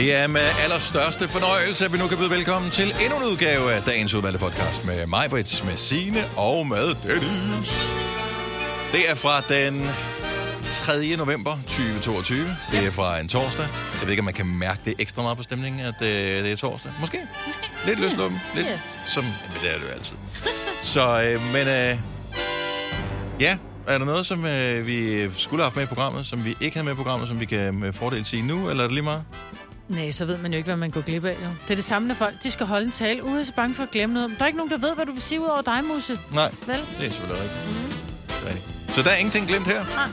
Det er med allerstørste fornøjelse, at vi nu kan byde velkommen til endnu en udgave af dagens udvalgte podcast med mig, Brits, med Signe og med Dennis. Det er fra den 3. november 2022. Det er fra en torsdag. Jeg ved ikke, om man kan mærke det ekstra meget på stemningen, at øh, det er torsdag. Måske. Lidt løsluppen. Lidt som... Men det er det jo altid. Så, øh, men... Øh, ja, er der noget, som øh, vi skulle have haft med i programmet, som vi ikke havde med i programmet, som vi kan med fordel sige nu, eller er det lige meget? Nej, så ved man jo ikke, hvad man går glip af. Jo. Det er det samme, når folk de skal holde en tale, ude så bange for at glemme noget. Der er ikke nogen, der ved, hvad du vil sige ud over dig, Musse. Nej, Vel? det er selvfølgelig rigtigt. Mm. rigtigt. Så der er ingenting glemt her.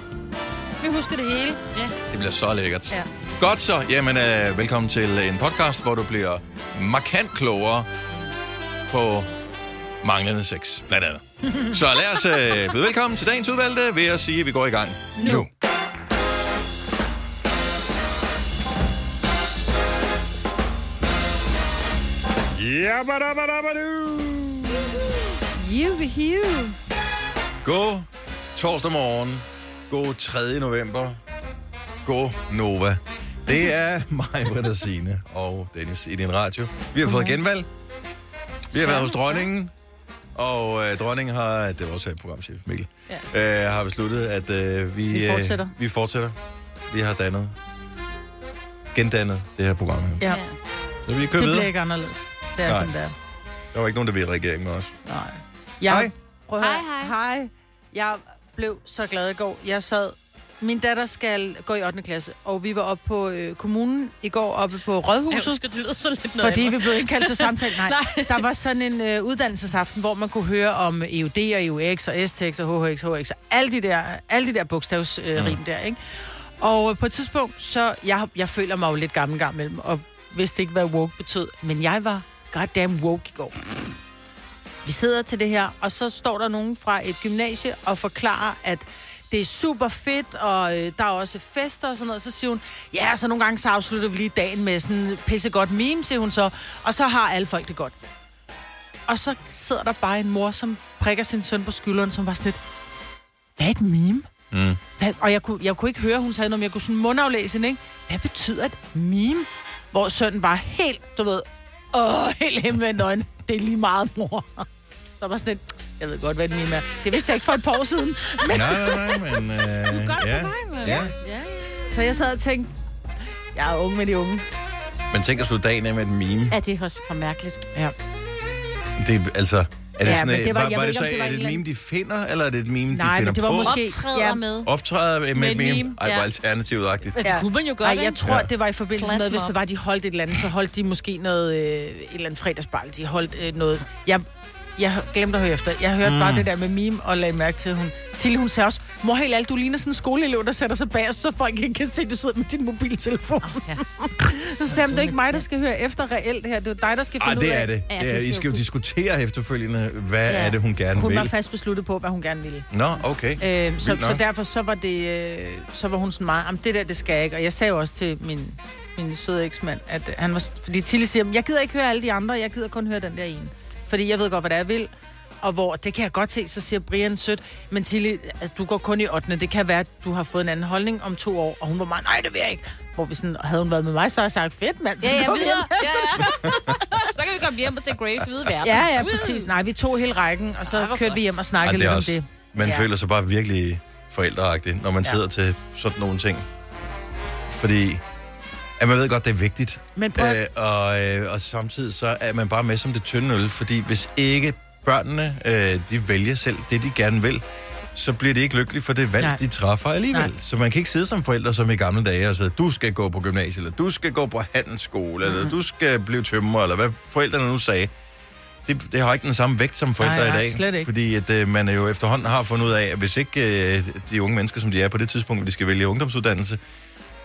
Vi husker det hele. Ja. Det bliver så lækkert. Ja. Godt så. Jamen, øh, velkommen til en podcast, hvor du bliver markant klogere på manglende sex, blandt andet. Så lad os øh, byde velkommen til dagens udvalgte ved at sige, at vi går i gang nu. nu. Jabadabadabadu. You, you. God torsdag morgen. God 3. november. God Nova. Det er mig, Britta Signe og Dennis i din radio. Vi har fået genvalg. Vi har været hos dronningen. Og øh, dronningen har, det var også programchef Mikkel, ja. øh, har besluttet, at øh, vi, Vi fortsætter. Øh, vi fortsætter. Vi har dannet, gendannet det her program. her. Ja, Så vi kører det bliver videre. ikke anderledes. Det er Nej. sådan, der. Der var ikke nogen, der ville regering med os. Nej. Jeg, Hej. Prøv at høre. Hej, hej. Hej. Jeg blev så glad i går. Jeg sad... Min datter skal gå i 8. klasse, og vi var oppe på øh, kommunen i går, oppe på Rådhuset. Husk, det lyder så lidt noget Fordi vi blev indkaldt til samtale. Nej, Nej. der var sådan en øh, uddannelsesaften, hvor man kunne høre om EUD og EUX og STX og HHX, HX og alle de der, alle de der bogstavsrim øh, rim der, ikke? Og øh, på et tidspunkt, så... Jeg, jeg føler mig jo lidt gammel gang imellem, og vidste ikke, hvad woke betød. Men jeg var goddamn woke i går. Vi sidder til det her, og så står der nogen fra et gymnasie og forklarer, at det er super fedt, og øh, der er også fester og sådan noget. Så siger hun, ja, så nogle gange så afslutter vi lige dagen med sådan en pissegodt meme, siger hun så. Og så har alle folk det godt. Og så sidder der bare en mor, som prikker sin søn på skulderen, som var sådan lidt, hvad er et meme? Mm. Hvad? Og jeg kunne, jeg kunne ikke høre, hun sagde noget, men jeg kunne sådan mundaflæse hende, ikke? Hvad betyder et meme? Hvor sønnen var helt, du ved, åh, helt himmelvendt øjne. Det er lige meget, mor. Så var sådan lidt, jeg ved godt, hvad et meme er. Det vidste jeg ikke for et par år siden. Men, Nej, nej, nej, men... Øh, godt ja, på vej, ja. Ja, ja. så jeg sad og tænkte, jeg er unge med de unge. Men tænk at slutte dagen af med et meme. ja, det er også for mærkeligt. Ja. Det er altså... Er det Ja, sådan, men et- det var- var, jeg var det ikke, så om det var er det et meme, de finder, eller er det et meme, Nej, de finder men det var på? måske- Optræder ja. med. Optræder med Med et meme? meme, Ej, hvor ja. alternativt-agtigt. Ja, det kunne man jo godt, Nej, ikke? jeg tror, Ja. det var i forbindelse med, Flash hvis mob. det var, de holdt et eller andet, så holdt de måske noget, øh, et eller andet fredagsbal. De holdt øh, noget... Jeg, jeg glemte at høre efter. Jeg hørte mm. bare det der med meme, og lagde mærke til, at hun... Til hun sagde også, mor helt alt, du ligner sådan en skoleelev, der sætter sig bag, så folk ikke kan se, at du sidder med din mobiltelefon. Ja. så sagde hun, det er ikke mig, der skal høre efter reelt det her. Det er dig, der skal Ej, finde ud det af. er det. Ja, det er, det I skal jo diskutere efterfølgende, hvad Ja. er det, hun gerne Hun var vil. fast besluttet på, hvad hun gerne ville. Nå, okay. Øh, så, Vildt så nok. derfor så var, det, øh, så var hun sådan meget, "Jamen, det der, det skal jeg ikke. Og jeg sagde jo også til min, min søde eksmand, at han var, fordi Tilly siger, jeg gider ikke høre alle de andre, jeg gider kun høre den der ene. Fordi jeg ved godt, hvad det er, jeg vil. Og hvor, det kan jeg godt se, så siger Brian sødt, men Tilly, at du går kun i 8. Det kan være, at du har fået en anden holdning om to år. Og hun var meget, nej, det vil jeg ikke. Hvor vi sådan, havde hun været med mig, så havde jeg sagt, fedt mand. så Ja, ja, videre. hjem." Ja, ja. så kan vi komme hjem og se Grace hvide verden. Ja, ja, præcis. Nej, vi tog hele rækken, og så hvor kørte vi hjem og snakkede lidt også, om det. man Ja. føler sig bare virkelig forældreagtig, når man Ja. sidder til sådan nogle ting. Fordi at man ved godt, det er vigtigt. Men prøv, Øh, og, øh, og samtidig så er man bare med som det tynde øl, fordi hvis ikke børnene, øh, de vælger selv det, de gerne vil, så bliver de ikke lykkelige for det valg, Nej. de træffer alligevel. Nej. Så man kan ikke sidde som forældre som i gamle dage og sige, du skal gå på gymnasiet, eller du skal gå på handelsskole, mm. eller du skal blive tømmer, eller hvad forældrene nu sagde. Det, det har ikke den samme vægt som forældre Nej, i dag. Fordi at, øh, man jo efterhånden har fundet ud af, at hvis ikke øh, de unge mennesker, som de er på det tidspunkt, hvor de skal vælge ungdomsuddannelse,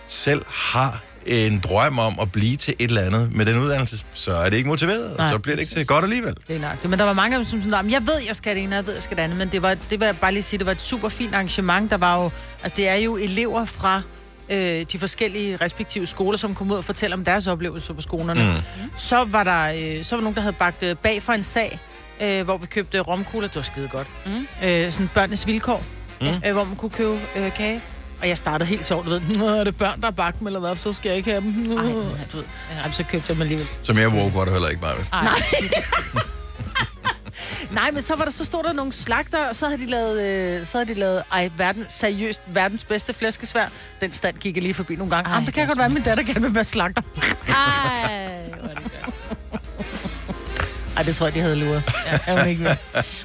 selv har en drøm om at blive til et eller andet med den uddannelse, så er det ikke motiveret, og Nej, så bliver det ikke så godt alligevel. Det er nok. Men der var mange, som sådan, "Nå, men jeg ved, jeg skal det ene, og jeg ved, jeg skal det andet. Men det var, det jeg bare lige sige, det var et super fint arrangement. Der var jo, altså det er jo elever fra øh, de forskellige respektive skoler, som kom ud og fortæller om deres oplevelser på skolerne. Mm. Så var der øh, så var nogen, der havde bagt øh, bag for en sag, øh, hvor vi købte romkugler. Det var skide godt. Mm. Øh, sådan børnenes vilkår, mm. øh, hvor man kunne købe øh, kage. Og jeg startede helt sjovt, du ved, "Nå, er det børn, der har bagt dem, eller hvad, så skal jeg ikke have dem. Ej, du ved. Jamen, så købte jeg dem alligevel. Så mere woke var det heller ikke bare. Ej. Nej, men så var der så stod der nogle slagter, og så havde de lavet, øh, så havde de lavet ej, verden, seriøst verdens bedste flæskesvær. Den stand gik jeg lige forbi nogle gange. Ej, Ej, det kan godt være, at min datter gerne vil være slagter. Ej, Ej, det tror jeg, de havde luret. Ja, er hun ikke med?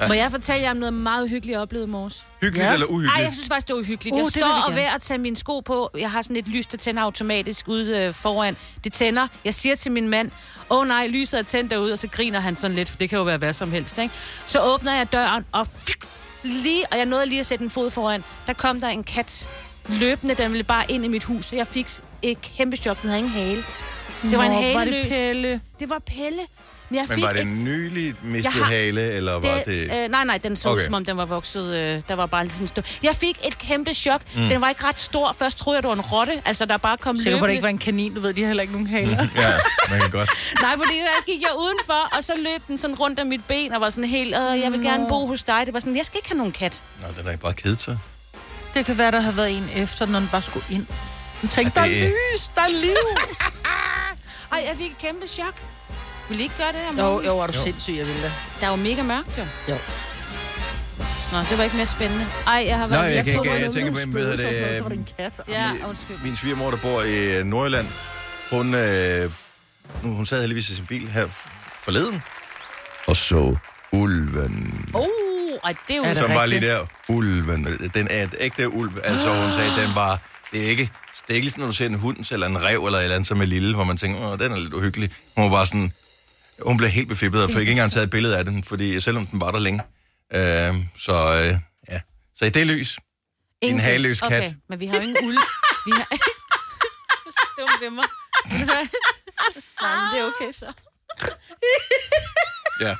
Må jeg fortælle jer om noget meget uhyggeligt, jeg oplevede i morges? Hyggeligt Ja. eller uhyggeligt? Ej, jeg synes faktisk, det var uhyggeligt. Uh, jeg står og ved at tage mine sko på. Jeg har sådan et lys, der tænder automatisk ude øh, foran. Det tænder. Jeg siger til min mand, åh oh, nej, lyset er tændt derude, og så griner han sådan lidt, for det kan jo være hvad som helst, ikke? Så åbner jeg døren, og fyk, lige, og jeg nåede lige at sætte en fod foran, der kom der en kat løbende, den ville bare ind i mit hus, så jeg fik et kæmpe chok, den havde ingen hale. Det var en Nå, haleløs. Var det Pelle? Det var Pelle. Men, jeg Men fik var det et en nylig mistet har- hale, eller var det... det, øh, nej, nej, den så Okay. som om den var vokset. Øh, der var bare sådan en stor. Jeg fik et kæmpe chok. Mm. Den var ikke ret stor. Først troede jeg, det var en rotte. Altså, der bare kom på, at det løbende. ikke var en kanin, du ved, de har heller ikke nogen haler. Ja, man kan godt. Nej, fordi der gik jeg udenfor, og så løb den sådan rundt af mit ben, og var sådan helt, øh, jeg vil gerne bo hos dig. Det var sådan, jeg skal ikke have nogen kat. Nå, den er ikke bare kedet sig. Det kan være, der har været en efter, når den bare skulle ind. Den tænkte, Ja, der det- er lys, der er liv. Ej, jeg fik et kæmpe chok. Vil I ikke gøre det her Jo, morgen? jo, er du Jo. sindssyg, jeg ville det. Der er jo mega mørkt, jo. Jo. Nå, det var ikke mere spændende. Ej, jeg har været... Nej, jeg kan troede, ikke- det var jeg tænker på, hvad hedder spøgelser og det, Så var det en kat. Ja, Min- undskyld. Min svigermor, der bor i øh, Nordjylland, hun, øh, nu, hun sad heldigvis i sin bil her forleden, og så ulven. Uh, ej, det er jo... Som var rigtigt? lige der, ulven. Den er et ægte ulv. Altså, hun sagde, den var, det er ikke, sådan, når du ser en hund eller en rev eller et eller andet, som er lille, hvor man tænker, åh, den er lidt uhyggelig. Hun var bare sådan, hun blev helt befippet og fik ikke engang taget et billede af den, fordi selvom den var der længe. Øh, så øh, ja, så i det lys, Ingenting. haleløs kat. Okay, men vi har jo ingen uld. Vi har... Du er så dum ved mig. Nej, men det er okay så. ja.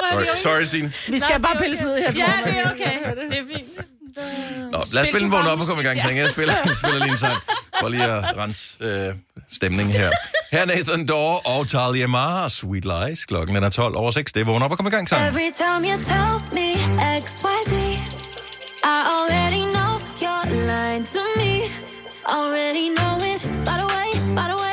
Sorry, sorry Signe. Vi skal Nej, bare er pilles okay. ned her. Ja, det er okay. Det er fint. Nå, lad os Spil spille den vågne op og komme i gang, tænker jeg. Spiller, jeg spiller lige en sang, for lige at rense øh, stemningen her. Her er Nathan Dore og Talia Mara, Sweet Lies. Klokken er 12 over 6. Det er vågne op og komme i gang sammen. Every time you tell me XYZ, I already know you're lying to me. Already know it. By the way, by the way,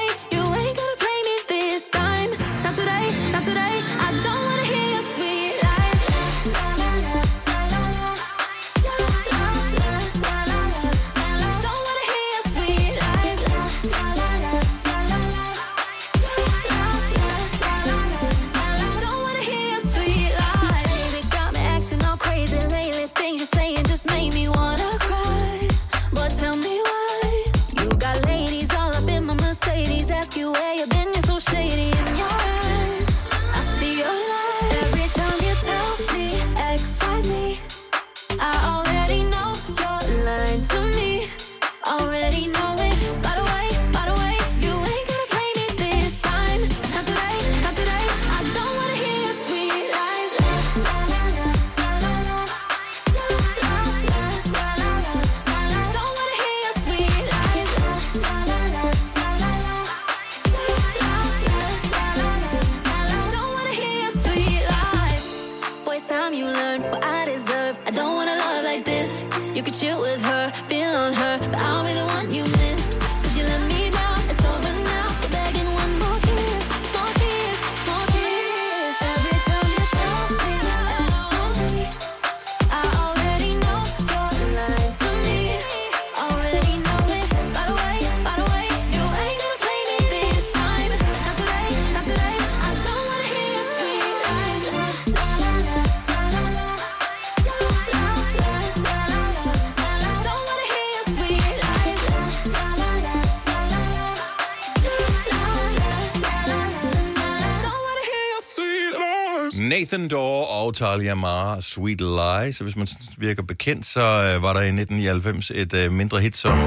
Talia Mara, Sweet Lies. Så hvis man virker bekendt, så øh, var der i 1999 et øh, mindre hit, som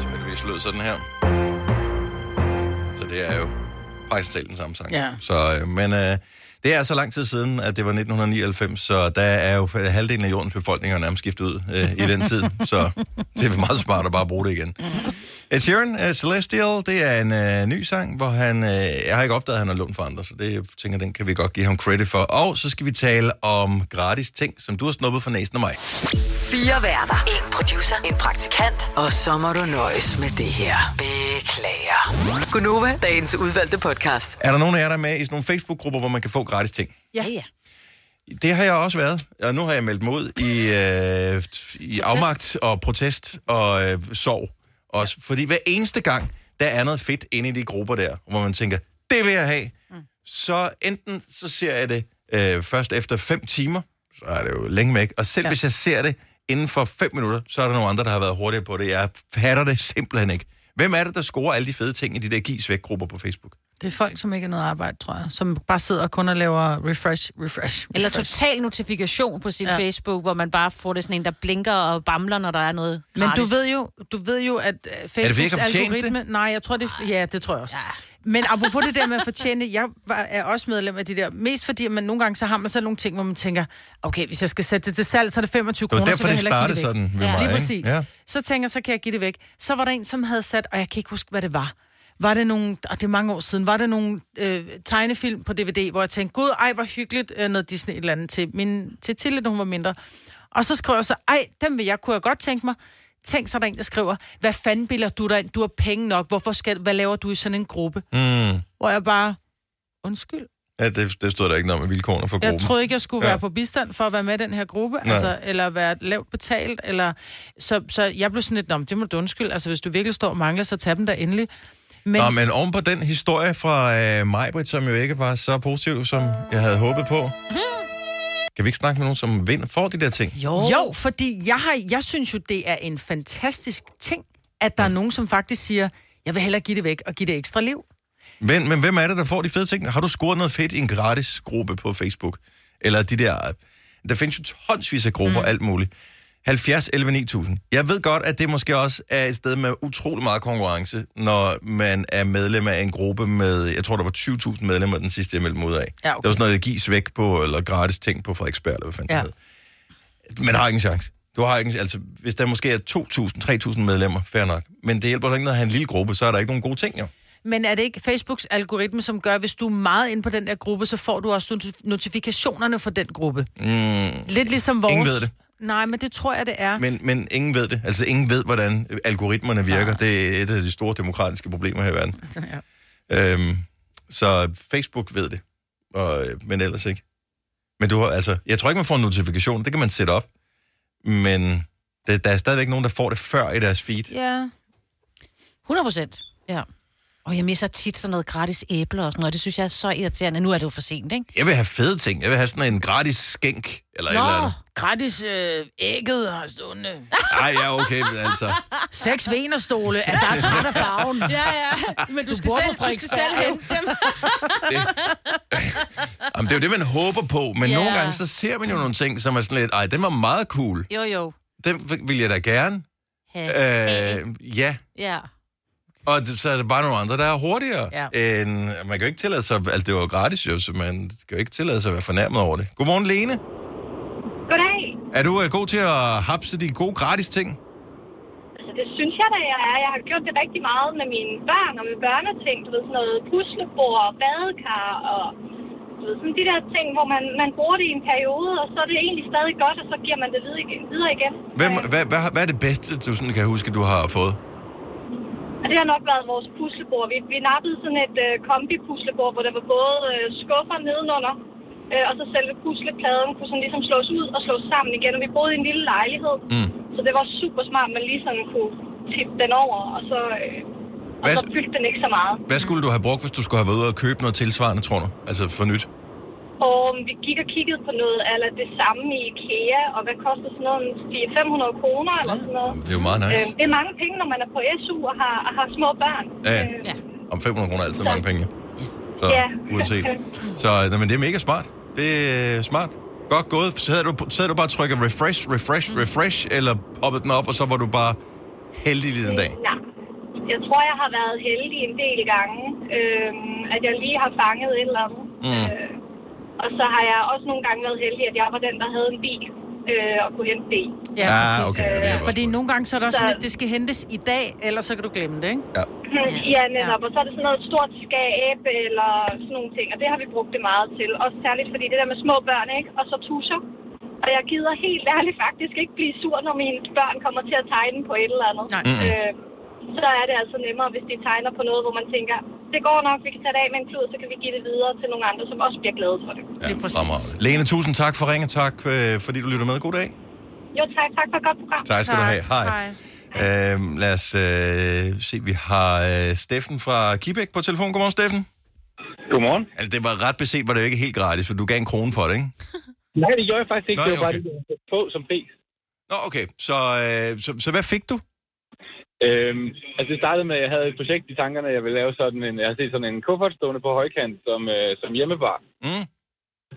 tilfældigvis lød sådan her. Så det er jo faktisk talt den samme sang. Ja. Så, øh, men øh, det er så lang tid siden, at det var 1999, så der er jo halvdelen af jordens befolkning er nærmest skiftet ud øh, i den tid. Så det er meget smart at bare bruge det igen. Ed Sheeran, uh, Celestial, det er en uh, ny sang, hvor han... Uh, jeg har ikke opdaget, at han har lånt for andre, så det jeg tænker den kan vi godt give ham credit for. Og så skal vi tale om gratis ting, som du har snuppet for næsen af mig. Fire værter. En producer. En praktikant. Og så må du nøjes med det her. Beklager. Gunova, dagens udvalgte podcast. Er der nogen af jer, der er med i sådan nogle Facebook-grupper, hvor man kan få gratis ting? Ja, ja. Det har jeg også været, og nu har jeg meldt mig ud i, øh, i afmagt og protest og øh, sorg. Også, fordi hver eneste gang, der er noget fedt inde i de grupper der, hvor man tænker, det vil jeg have. Mm. Så enten så ser jeg det øh, først efter fem timer, så er det jo længe væk, og selv ja. Hvis jeg ser det inden for fem minutter, så er der nogle andre, der har været hurtigere på det. Jeg fatter det simpelthen ikke. Hvem er det, der scorer alle de fede ting i de der gives væk grupper på Facebook? Det er folk, som ikke har noget arbejde, tror jeg. Som bare sidder og kun og laver refresh, refresh, Eller refresh. total notifikation på sin Ja. Facebook, hvor man bare får det sådan en, der blinker og bamler, når der er noget Men gratis. du ved jo, du ved jo at øh, Facebooks har fortjent algoritme... Nej, jeg tror, det... Ja, det tror jeg også. Ja. Men apropos det der med at fortjene, jeg var, er også medlem af de der, mest fordi, at man nogle gange så har man så nogle ting, hvor man tænker, okay, hvis jeg skal sætte det til salg, så er det 25 Det var kroner, derfor, så vil det jeg hellere give startede det væk. sådan ved Ja. mig. Lige ikke? præcis. Ja. Så tænker jeg, så kan jeg give det væk. Så var der en, som havde sat, og jeg kan ikke huske, hvad det var. Var det nogle, og det er mange år siden, var det nogle øh, tegnefilm på DVD, hvor jeg tænkte, gud, ej, hvor hyggeligt, øh, noget Disney et eller andet til, min, til Tilde, da hun var mindre. Og så skriver jeg så, ej, dem vil jeg, kunne jeg godt tænke mig. Tænk så er der en, der skriver, hvad fanden bilder du dig ind? Du har penge nok, hvorfor skal, hvad laver du i sådan en gruppe? Mm. Hvor jeg bare, undskyld, Ja, det, det stod der ikke noget med vilkårene for gruppen. jeg troede ikke, jeg skulle Ja. være på bistand for at være med i den her gruppe, Nej. altså, eller være lavt betalt, eller... Så, så jeg blev sådan lidt, men det må du undskylde, altså hvis du virkelig står og mangler, så tag dem der endelig. Men, Nå, men oven på den historie fra øh, Majbrit, som jo ikke var så positiv, som jeg havde håbet på. Kan vi ikke snakke med nogen, som vinder, får de der ting? Jo. jo, fordi jeg, har, jeg synes jo, det er en fantastisk ting, at der er nogen, som faktisk siger, jeg vil hellere give det væk og give det ekstra liv. Men, men hvem er det, der får de fede ting? Har du scoret noget fedt i en gratis gruppe på Facebook? Eller de der... Der findes jo tonsvis af grupper, mm. alt muligt. 70, 11, 9000. Jeg ved godt, at det måske også er et sted med utrolig meget konkurrence, når man er medlem af en gruppe med, jeg tror, der var 20.000 medlemmer den sidste, jeg meldte mig ud af. Ja, okay. Der var sådan noget, der gives væk på, eller gratis ting på Frederiksberg, eller hvad fanden Ja. det hed. Man har ingen chance. Du har ikke, altså, hvis der måske er 2.000, 3.000 medlemmer, fair nok. Men det hjælper ikke noget at have en lille gruppe, så er der ikke nogen gode ting, jo. Men er det ikke Facebooks algoritme, som gør, hvis du er meget inde på den der gruppe, så får du også not- notifikationerne for den gruppe? Mm, Lidt ligesom vores... Ingen ved det. Nej, men det tror jeg, det er. Men, men ingen ved det. Altså, ingen ved, hvordan algoritmerne virker. Det er et af de store demokratiske problemer her i verden. Ja. Øhm, så Facebook ved det, og, øh, men ellers ikke. Men du har, altså, jeg tror ikke, man får en notifikation. Det kan man sætte op. Men der, der er stadigvæk nogen, der får det før i deres feed. Ja. 100 procent. Ja. Og jeg misser tit sådan noget gratis æbler og sådan noget. Det synes jeg er så irriterende. Nu er det jo for sent, ikke? Jeg vil have fede ting. Jeg vil have sådan en gratis skænk, eller et eller andet. Gratis øh, ægget har stående. Nej, ja, okay, men altså. Seks venerstole, at der er træt af farven. Ja, ja. Men du, skal, bor på selv, du skal selv hente dem. Jamen, det er jo det, man håber på. Men Ja. nogle gange, så ser man jo nogle ting, som er sådan lidt, ej, den var meget cool. Jo, jo. Den vil jeg da gerne. Ha. Øh, ja, Ja. og det- så er der bare nogle andre, der er hurtigere. Ja. End, man kan jo ikke tillade sig, altså det var jo gratis jo, så man kan jo ikke tillade sig at være fornærmet over det. Godmorgen, Lene. Goddag. Er du uh, god til at hapse de gode gratis ting? Altså, det synes jeg da, jeg er. Jeg har gjort det rigtig meget med mine børn og med børneting. Du ved, sådan noget puslebord, badekar og du ved, sådan de der ting, hvor man, man bruger det i en periode, og så er det egentlig stadig godt, og så giver man det videre igen. Videre igen. Hvem, Øh, hvad, hvad, hvad er det bedste, du sådan kan huske, du har fået? Og det har nok været vores puslebord. Vi, vi nappede sådan et øh, kombi-puslebord, hvor der var både øh, skuffer nedenunder, øh, og så selve puslepladen kunne sådan ligesom slås ud og slås sammen igen. Og vi boede i en lille lejlighed, Mm. så det var super smart, man lige sådan kunne tippe den over, og så, øh, og Hvad- så fyldte den ikke så meget. Hvad skulle du have brugt, hvis du skulle have været ude og købe noget tilsvarende, tror du? Altså for nyt? Og vi gik og kiggede på noget eller det samme i IKEA, og hvad koster sådan noget? 500 kroner eller sådan noget. Jamen, det er jo meget nice. Øh, det er mange penge, når man er på SU og har, og har små børn. Ja, ja. Øh, Ja. Om 500 kroner er altid mange penge. Så Ja. uanset. Så nej, men det er mega smart. Det er smart. Godt gået. Så havde du, så havde du bare trykket refresh, refresh, refresh, eller poppet den op, og så var du bare heldig lige den dag. Nej. Jeg tror, jeg har været heldig en del gange, øh, at jeg lige har fanget et eller andet. Mm. Øh, og så har jeg også nogle gange været heldig, at jeg var den, der havde en bil. Øh, at kunne hente det i. Ja, Ah, præcis. okay, det er Ja, fordi nogle gange så er der også Så- sådan, at det skal hentes i dag, ellers så kan du glemme det, ikke? Ja, netop. Og så er det sådan noget stort skab eller sådan nogle ting. Og det har vi brugt det meget til. Også særligt fordi det der med små børn, ikke? Og så tusser. Og jeg gider helt ærligt faktisk ikke blive sur, når mine børn kommer til at tegne på et eller andet. Nej. Øh, så er det altså nemmere, hvis de tegner på noget, hvor man tænker, det går nok, vi kan tage det af med en klud, så kan vi give det videre til nogle andre, som også bliver glade for det. Ja, Lige præcis. fremragende. Lene, tusind tak for ringet. Tak, øh, fordi du lytter med. God dag. Jo, tak. Tak for et godt program. Tak skal du have. Hej. Hej. Øhm, lad os øh, se, vi har øh, Steffen fra Kibæk på telefon. Godmorgen, Steffen. Godmorgen. Altså, det var ret beset, var det jo ikke helt gratis, for du gav en krone for det, ikke? Nej, det gjorde jeg faktisk ikke. Nej, det var okay. bare det, få som pris. Nå, okay. Så, øh, så, så hvad fik du? Øhm, altså det startede med, at jeg havde et projekt i tankerne, jeg ville lave sådan en, jeg har set sådan en kuffert stående på højkant som, øh, som hjemmebar. Mm.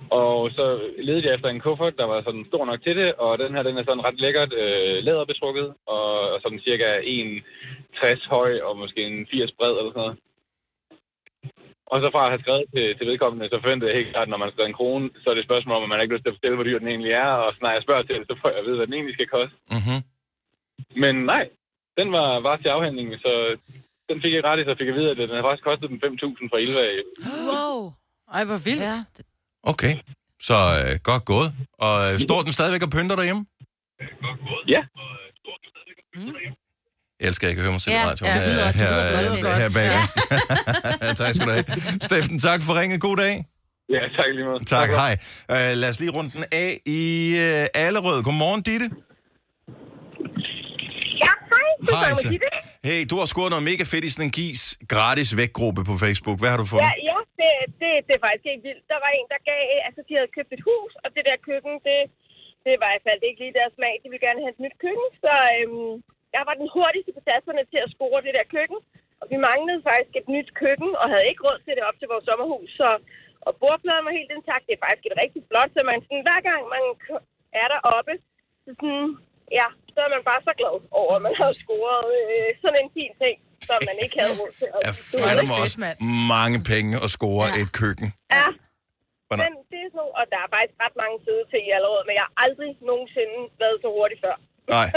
Og så ledte jeg efter en kuffert, der var sådan stor nok til det, og den her, den er sådan ret lækkert øh, læderbetrukket, og, og sådan cirka 1,60 høj og måske en 80 bred eller sådan noget. Og så fra at have skrevet til, til vedkommende, så forventede jeg helt klart, at når man skriver en krone, så er det et spørgsmål om, at man ikke lyst til at fortælle, hvor dyr den egentlig er, og når jeg spørger til det, så får jeg at vide, hvad den egentlig skal koste. Mm-hmm. Men nej, den var, var til afhandling, så den fik jeg gratis, og fik at vide, at den havde faktisk kostet dem 5.000 fra Ilva. Wow. Ej, hvor vildt. Ja. Okay. Så øh, godt gået. Og øh, står den stadigvæk og pynter derhjemme? Ja, Jeg elsker ikke at høre mig selv Ja, radioen. ja, her, her, godt. her bagved. tak skal du have. Steffen, tak for ringet. God dag. ja tak lige måde. Tak, hej. Uh, lad os lige runde den af i uh, Allerød. Godmorgen, Ditte. Ja, hej. Hej, så. Hey, du har scoret noget mega fedt i sådan en GIS gratis vækgruppe på Facebook. Hvad har du fået? Ja, ja det, det, det er faktisk helt vildt. Der var en, der gav, altså de havde købt et hus, og det der køkken, det, det var i hvert fald ikke lige deres smag. De ville gerne have et nyt køkken, så øhm, jeg var den hurtigste på tasserne til at score det der køkken. Og vi manglede faktisk et nyt køkken, og havde ikke råd til det op til vores sommerhus. Så, og bordpladen var helt intakt. Det er faktisk et rigtig flot, så man sådan, hver gang man er deroppe, så sådan, ja, så er man bare så glad over, at man har scoret øh, sådan en fin ting, som man ikke havde råd til. at finder fedt, mig også mange penge at score Ja. et køkken. Ja, Hvordan? men det er sådan, og der er faktisk ret mange søde ting i allerede, men jeg har aldrig nogensinde været så hurtig før. Nej.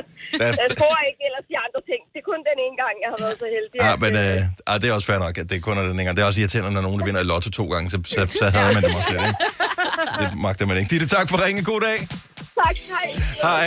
Der, Jeg tror ikke ellers de andre ting. Det er kun den ene gang, jeg har været så heldig. Ja, at, men øh, øh, ah, det er også fair nok, at det kun er den ene gang. Det er også irriterende, når nogen der vinder i lotto to gange, så, så, så havde man det måske ikke. Det magter man ikke. Ditte, tak for ringe. God dag. Tak, hej. Hej.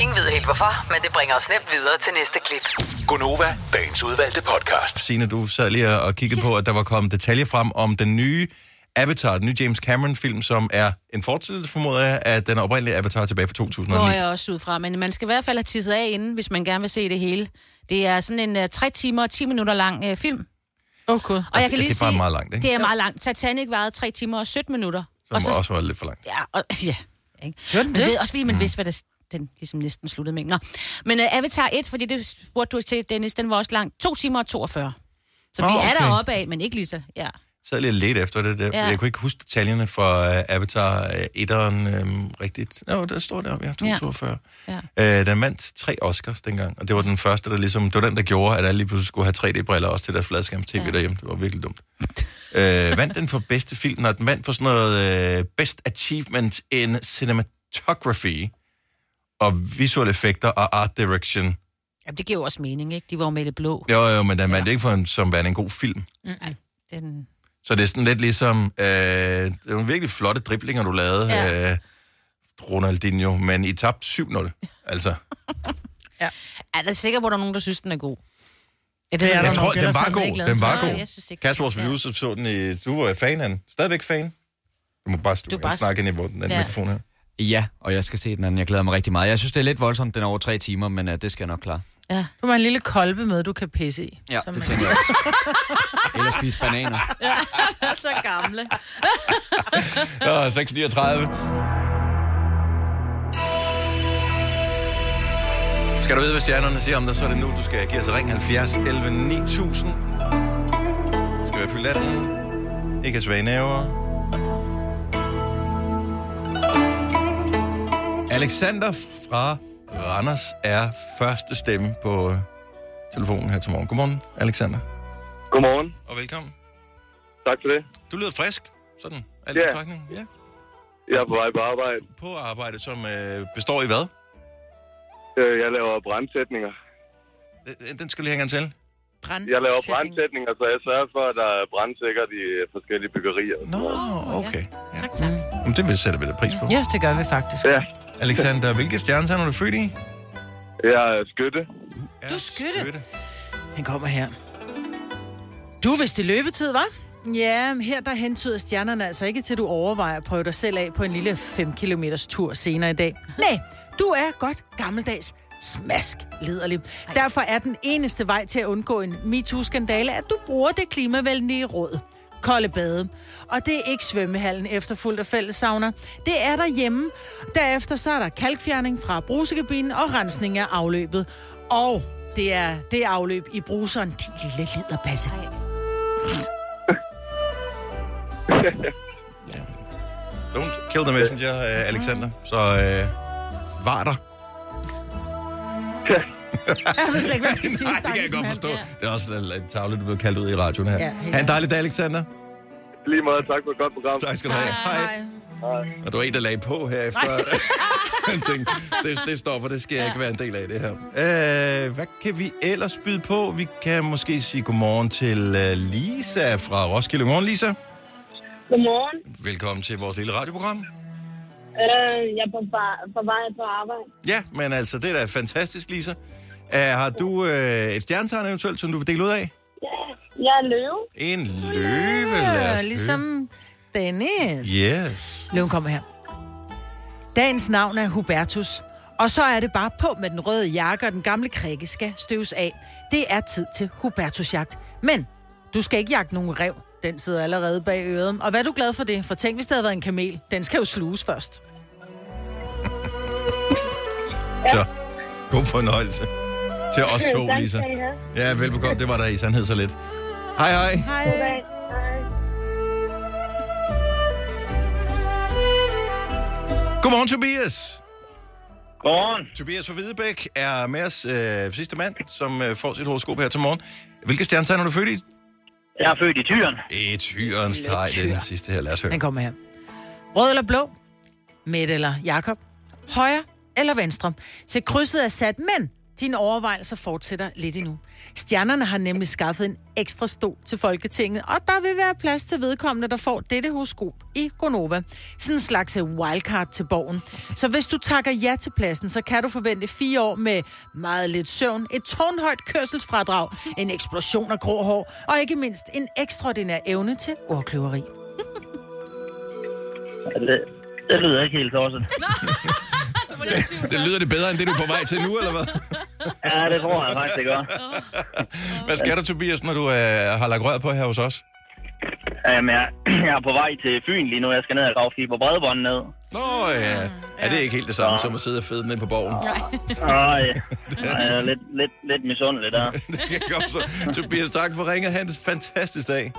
Ingen ved helt hvorfor, men det bringer os nemt videre til næste klip. Gonova, dagens udvalgte podcast. Signe, du sad lige og kiggede på, at der var kommet detaljer frem om den nye Avatar, den nye James Cameron-film, som er en fortsættelse, formoder jeg, af den oprindelige Avatar tilbage fra 2009. Går jeg også ud fra, men man skal i hvert fald have tisset af inden, hvis man gerne vil se det hele. Det er sådan en uh, 3 timer og 10 minutter lang uh, film. Okay. Og jeg kan det- lige det er bare sige, meget langt, ikke? Det er meget langt. Titanic varede 3 timer og 17 minutter. Som og så, også var lidt for langt. Ja, og, ja. Ikke? Hørte den Men det? ved, også fordi man vidste, hvad der, den ligesom næsten sluttede med. Nå. Men uh, Avatar 1, fordi det spurgte du til, Dennis, den var også lang. 2 timer og 42. Så Nå, vi er okay. deroppe af, men ikke lige så. Ja. sad lige lidt efter det der. Ja. Jeg kunne ikke huske detaljerne for uh, Avatar 1'eren um, rigtigt. Nå, der står der, ja, 242. Ja. Ja. Uh, den vandt tre Oscars dengang, og det var den første, der ligesom, det var den, der gjorde, at alle lige pludselig skulle have 3D-briller også til deres fladskærms-tv ja. derhjemme. Det var virkelig dumt. uh, vandt den for bedste film, og den vandt for sådan noget uh, Best Achievement in Cinematography og visuelle effekter og art direction. Jamen, det giver jo også mening, ikke? De var jo med det blå. Jo, jo, men den vandt ikke for en, som værende en god film. Mm-mm. Den... Så det er sådan lidt ligesom, øh, det er nogle virkelig flotte driblinger, du lavede, Ja. ja. øh, Ronaldinho, men I tabte 7-0. Altså, Ja. Er der sikker på, at der er nogen, der synes, den er god? Ja, det jeg tror, den var god. Den var Nej, god. jeg. Kasper, vores producer, så den i... Du var fan af den. Stadigvæk fan? Du må bare, du bare- bare snakke ind i den Ja. ja. mikrofon her. Ja, og jeg skal se den anden. Jeg glæder mig rigtig meget. Jeg synes, det er lidt voldsomt, den er over tre timer, men uh, det skal jeg nok klare. Ja. Du har en lille kolbe med, du kan pisse i. Ja, Som det man tænker jeg. Eller spise bananer. Ja, så gamle. Nå, 639. Skal du vide, hvad stjernerne siger om dig, så er det nu, du skal give os ring 70 11 9000. Skal være fyldt 18. Ikke have svage næver. Alexander fra Randers er første stemme på øh, telefonen her til morgen. Godmorgen, Alexander. Godmorgen. Og velkommen. Tak for det. Du lyder frisk, sådan. Alt Ja. ja. betragtning. Ja. Jeg er på vej på arbejde. På arbejde, som øh, består i hvad? Øh, Jeg laver brandsætninger. Den, den skal lige hænge til. Brand. Jeg laver brandsætninger, så jeg sørger for, at der er brandsikkert i forskellige byggerier. Nå, okay. Ja. Tak, tak. Jamen, det vil sætte vi da pris på. Ja, det gør vi faktisk. Ja. Alexander, hvilke stjernetegn er du født i? Jeg er skytte. Du er skytte. Han kommer her. Du, er løbetid, var? Ja, men her der hentyder stjernerne altså ikke til, at du overvejer at prøve dig selv af på en lille 5 km tur senere i dag. Nej, du er godt gammeldags smask liderlig. Derfor er den eneste vej til at undgå en MeToo-skandale, at du bruger det klimavenlige råd. Kolde bade. Og det er ikke svømmehallen efterfulgt af fællessavner. Det er derhjemme. Derefter så er der kalkfjerning fra brusekabinen og rensning af afløbet. Og det er det afløb i bruseren, din lille liderbasse. Don't kill the messenger, øh, Alexander. Så øh, var der. Jeg ved slet ikke, hvad jeg skal sige. Nej, det kan jeg godt forstå. Det er også lidt tavligt, du blev kaldt ud i radioen her. Ja, Ja, ha' en dejlig dag, Alexander. Lige meget, tak for et godt program. Tak skal du have. Hej. Og du er en, der lagde på her efter. Jeg tænkte, det, det stopper, det skal jeg ikke være en del af det her. Øh, hvad kan vi ellers byde på? Vi kan måske sige godmorgen til øh, Lisa fra Roskilde. Godmorgen, Lisa. Godmorgen. Velkommen til vores lille radioprogram. Øh, jeg er på, på vej på arbejde. Ja, men altså, det er da fantastisk, Lisa. Uh, har du øh, et stjernetegn eventuelt, som du vil dele ud af? Jeg er løve. En løve, lad Ja, os ligesom Dennis. Yes. Løven kommer her. Dagens navn er Hubertus. Og så er det bare på med den røde jakke, og den gamle krikke skal støves af. Det er tid til Hubertusjagt. Men du skal ikke jagte nogen rev. Den sidder allerede bag øret. Og hvad er du glad for det? For tænk, hvis det havde været en kamel. Den skal jo sluges først. Så, god fornøjelse til os to, Lisa. Ja, velbekomme. Det var der i sandhed så lidt. Hej, hej. Hej. Godmorgen, Tobias. Godmorgen. Tobias fra Hvidebæk er med os øh, sidste mand, som øh, får sit horoskop her til morgen. Hvilke stjernetegn er du født i? Jeg er født i tyren. I tyrens træ, det er den sidste her. Lad os høre. Den kommer her. Rød eller blå? Midt eller Jakob? Højre eller venstre? Se, krydset er sat, men dine overvejelser fortsætter lidt endnu. Stjernerne har nemlig skaffet en ekstra stol til Folketinget, og der vil være plads til vedkommende, der får dette horoskop i Gonova. Sådan en slags wildcard til borgen. Så hvis du takker ja til pladsen, så kan du forvente fire år med meget lidt søvn, et tårnhøjt kørselsfradrag, en eksplosion af grå hår, og ikke mindst en ekstraordinær evne til ordkløveri. Det, det lyder ikke helt tosset. Det lyder det bedre, end det du er på vej til nu, eller hvad? Ja, det tror jeg faktisk, det gør. Hvad skal der, Tobias, når du øh, har lagt rør på her hos os? Jamen, jeg, jeg er på vej til Fyn lige nu. Jeg skal ned og grave fiber bredbånd ned. Nå ja. det er ikke helt det samme som at sidde og fede ned på borgen. Nej, jeg er lidt, lidt, lidt misundelig der. det kan jeg godt forstå. Tobias, tak for ringet. Ha' en fantastisk dag.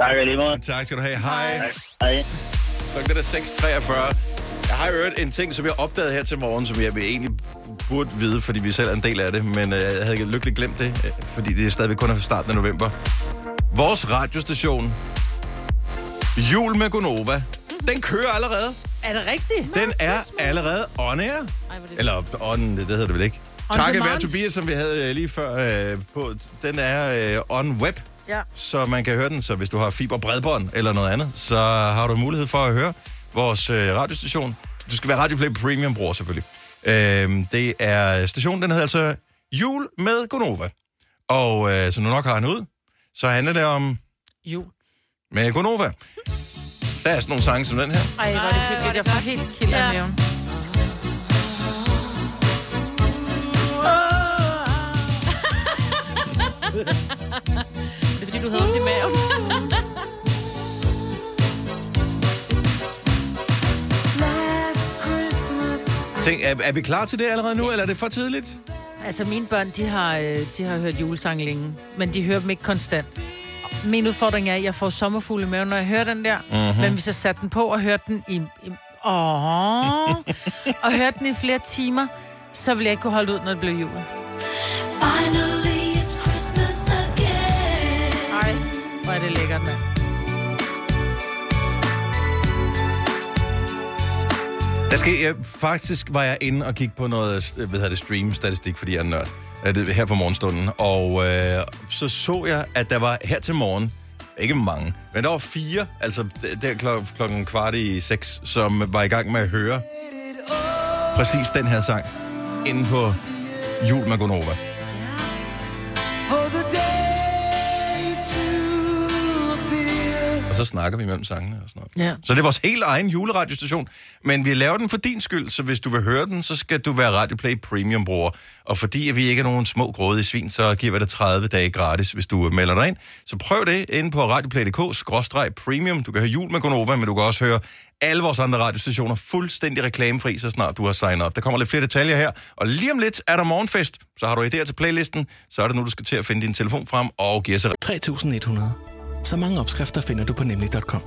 Tak lige måde. Tak skal du have. Hej. Hej. Klokken er 6.43. Jeg har hørt en ting, som jeg opdagede her til morgen, som jeg egentlig burde vide, fordi vi selv er en del af det, men øh, jeg havde lykkeligt glemt det, øh, fordi det er stadigvæk kun er starten af november. Vores radiostation, Jul med Gonova, den kører allerede. Er det rigtigt? Den er allerede on air. Eller on, det hedder det vel ikke. On Takket være. Tobias, som vi havde øh, lige før øh, på. Den er øh, on web, Ja. så man kan høre den. Så hvis du har fiber bredbånd eller noget andet, så har du mulighed for at høre vores øh, radiostation. Du skal være Radioplay Premium bruger selvfølgelig. Øh, det er stationen, den hedder altså Jul med Gonova. Og øh, som du nok har den ud, så handler det om Jul. med Gonova. Der er sådan nogle sange som den her. Ej, hvor er det hyggeligt. Jeg får helt kilder ja. i maven. Det er fordi, du havde ondt i maven. Tænk, er, er vi klar til det allerede nu, eller er det for tidligt? Altså, mine børn, de har, øh, de har hørt julesange længe, men de hører dem ikke konstant. Min udfordring er, at jeg får sommerfugle i maven, når jeg hører den der. Mhm. Mm-hmm. Men hvis jeg satte den på og hørte den i... i åh, og hørte den i flere timer, så ville jeg ikke kunne holde ud, når det blev jul. Der skal, jeg, faktisk var jeg inde og kigge på noget øh, hvad hedder det, stream-statistik, fordi jeg er nørd, øh, det- her for morgenstunden. Og øh, så så jeg, at der var her til morgen, ikke mange, men der var fire, altså der klok, klokken kvart i seks, som var i gang med at høre præcis den her sang inde på Jul med Gonova. Så snakker vi mellem sangene og sådan noget. Ja. Så det er vores helt egen juleradiostation. Men vi laver den for din skyld, så hvis du vil høre den, så skal du være Radioplay Premium-bruger. Og fordi vi ikke er nogen små grådige svin, så giver vi dig 30 dage gratis, hvis du melder dig ind. Så prøv det inde på radioplay.dk-premium. Du kan høre jul med Gonova, men du kan også høre alle vores andre radiostationer fuldstændig reklamefri, så snart du har signet op. Der kommer lidt flere detaljer her. Og lige om lidt er der morgenfest. Så har du idéer til playlisten, så er det nu, du skal til at finde din telefon frem og give os 3100. Så mange opskrifter finder du på nemlig.com.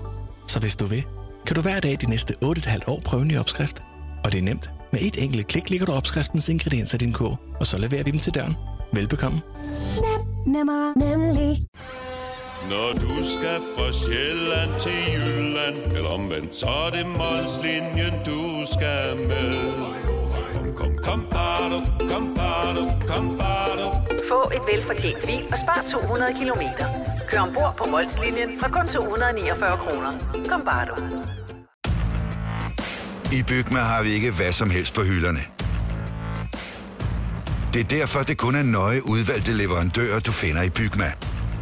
Så hvis du vil, kan du hver dag de næste 8,5 år prøve en ny opskrift. Og det er nemt. Med et enkelt klik ligger du opskriftens ingredienser i din kog, og så leverer vi dem til døren. Velbekomme. Nemmer, nemlig. Når du skal fra Sjælland til Jylland Eller omvendt, så er det Molslinjen, du skal med Kom, kom, kom, bado, kom, bado, kom, bado. Få et velfortjent bil og spar 200 kilometer. Kør ombord på Molslinjen fra kun 249 kroner. Kom bare du. I Bygma har vi ikke hvad som helst på hylderne. Det er derfor, det kun er nøje udvalgte leverandører, du finder i Bygma.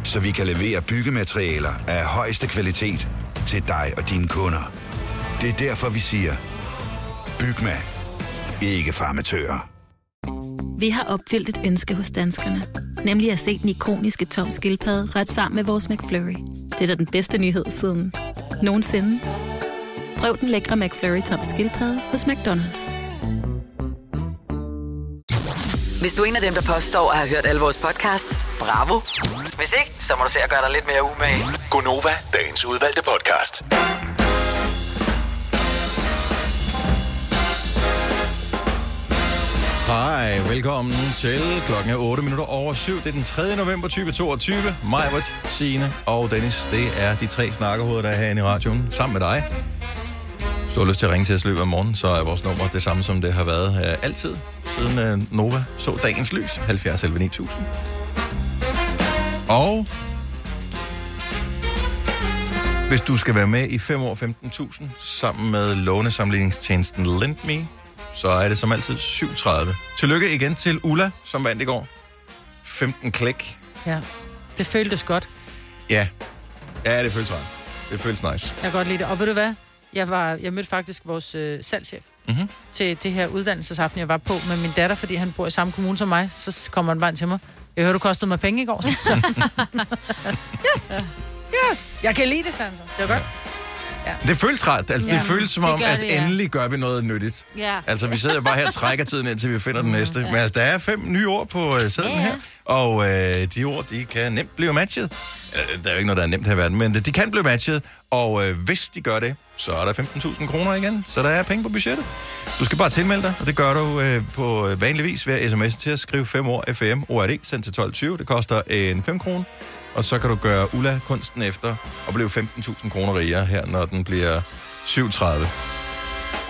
Så vi kan levere byggematerialer af højeste kvalitet til dig og dine kunder. Det er derfor, vi siger, Bygma. Ikke farmatører. Vi har opfyldt et ønske hos danskerne. Nemlig at se den ikoniske tom skildpadde ret sammen med vores McFlurry. Det er da den bedste nyhed siden nogensinde. Prøv den lækre McFlurry tom skildpadde hos McDonald's. Hvis du er en af dem, der påstår at have hørt alle vores podcasts, bravo. Hvis ikke, så må du se at gøre dig lidt mere umage. Gonova, dagens udvalgte podcast. Hej, velkommen til klokken er 8 minutter over 7. Det er den 3. november 2022. Majbert, Signe og Dennis. Det er de tre snakkerhoveder, der er herinde i radioen. Sammen med dig. Hvis du har lyst til at ringe til os i løbet af morgen, så er vores nummer det samme, som det har været uh, altid. Siden uh, Nova så dagens lys. 70 11 9000. Og hvis du skal være med i 5 år 15.000 sammen med lånesamligningstjenesten LendMe, så er det som altid 7.30. Tillykke igen til Ulla, som vandt i går. 15 klik. Ja, det føltes godt. Ja, ja det føles rart. Det føles nice. Jeg kan godt lide det. Og ved du hvad? Jeg, var, jeg mødte faktisk vores øh, salgschef Mhm. til det her uddannelsesaften, jeg var på med min datter, fordi han bor i samme kommune som mig. Så kommer han bare ind til mig. Jeg hørte, du kostede mig penge i går. Så. ja. ja, jeg kan lide det, så. Det var godt. Ja. Det føles ret. Altså, det Ja, føles som det om, gør at det, ja. endelig gør vi noget nyttigt. Ja. Altså, vi sidder jo bare her og trækker tiden indtil vi finder den Mm, næste. Men altså, der er fem nye ord på øh, sædlen Ja, ja. her. Og øh, de ord, de kan nemt blive matchet. Øh, Der er jo ikke noget, der er nemt her i verden, men øh, de kan blive matchet. Og øh, hvis de gør det, så er der 15.000 kroner igen. Så der er penge på budgettet. Du skal bare tilmelde dig, og det gør du øh, på øh, vanlig vis ved sms til at skrive 5 ord FM ORD sendt til 12.20. Det koster øh, en 5 kroner. Og så kan du gøre Ulla kunsten efter og blive 15.000 kroner rigere her, når den bliver 37.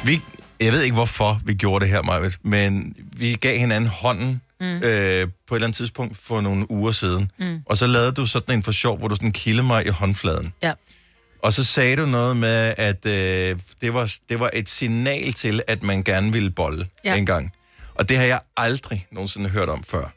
Vi, jeg ved ikke, hvorfor vi gjorde det her, Marvitt, men vi gav hinanden hånden mm. øh, på et eller andet tidspunkt for nogle uger siden. Mm. Og så lavede du sådan en for sjov, hvor du sådan kildede mig i håndfladen. Ja. Og så sagde du noget med, at øh, det, var, det var et signal til, at man gerne ville bolle Ja. ja. en gang. Og det har jeg aldrig nogensinde hørt om før.